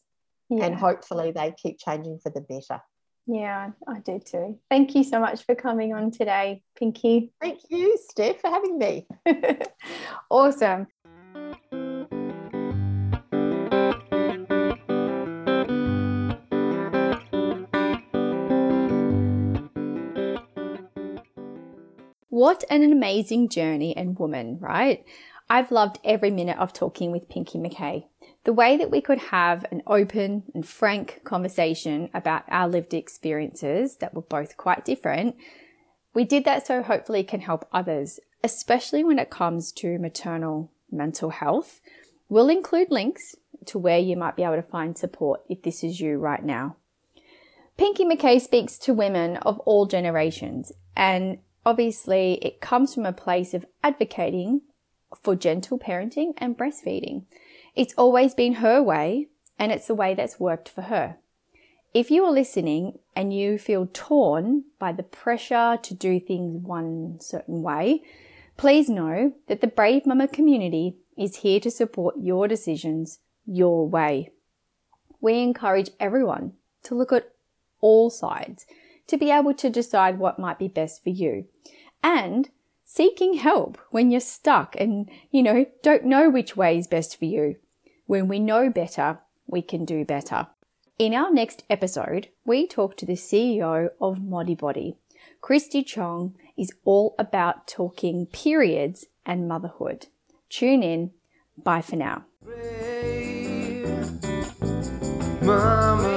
Yeah. And hopefully they keep changing for the better. Yeah, I do too. Thank you so much for coming on today, Pinky. Thank you, Steph, for having me. (laughs) awesome. What an amazing journey and woman, right? I've loved every minute of talking with Pinky McKay. The way that we could have an open and frank conversation about our lived experiences that were both quite different. We did that so hopefully can help others, especially when it comes to maternal mental health. We'll include links to where you might be able to find support if this is you right now. Pinky McKay speaks to women of all generations and Obviously, it comes from a place of advocating for gentle parenting and breastfeeding. It's always been her way, and it's the way that's worked for her. If you are listening and you feel torn by the pressure to do things one certain way, please know that the Brave Mama community is here to support your decisions your way. We encourage everyone to look at all sides to be able to decide what might be best for you and seeking help when you're stuck and, you know, don't know which way is best for you. When we know better, we can do better. In our next episode, we talk to the CEO of Modibodi. Kristy Chong is all about talking periods and motherhood. Tune in. Bye for now. Mama.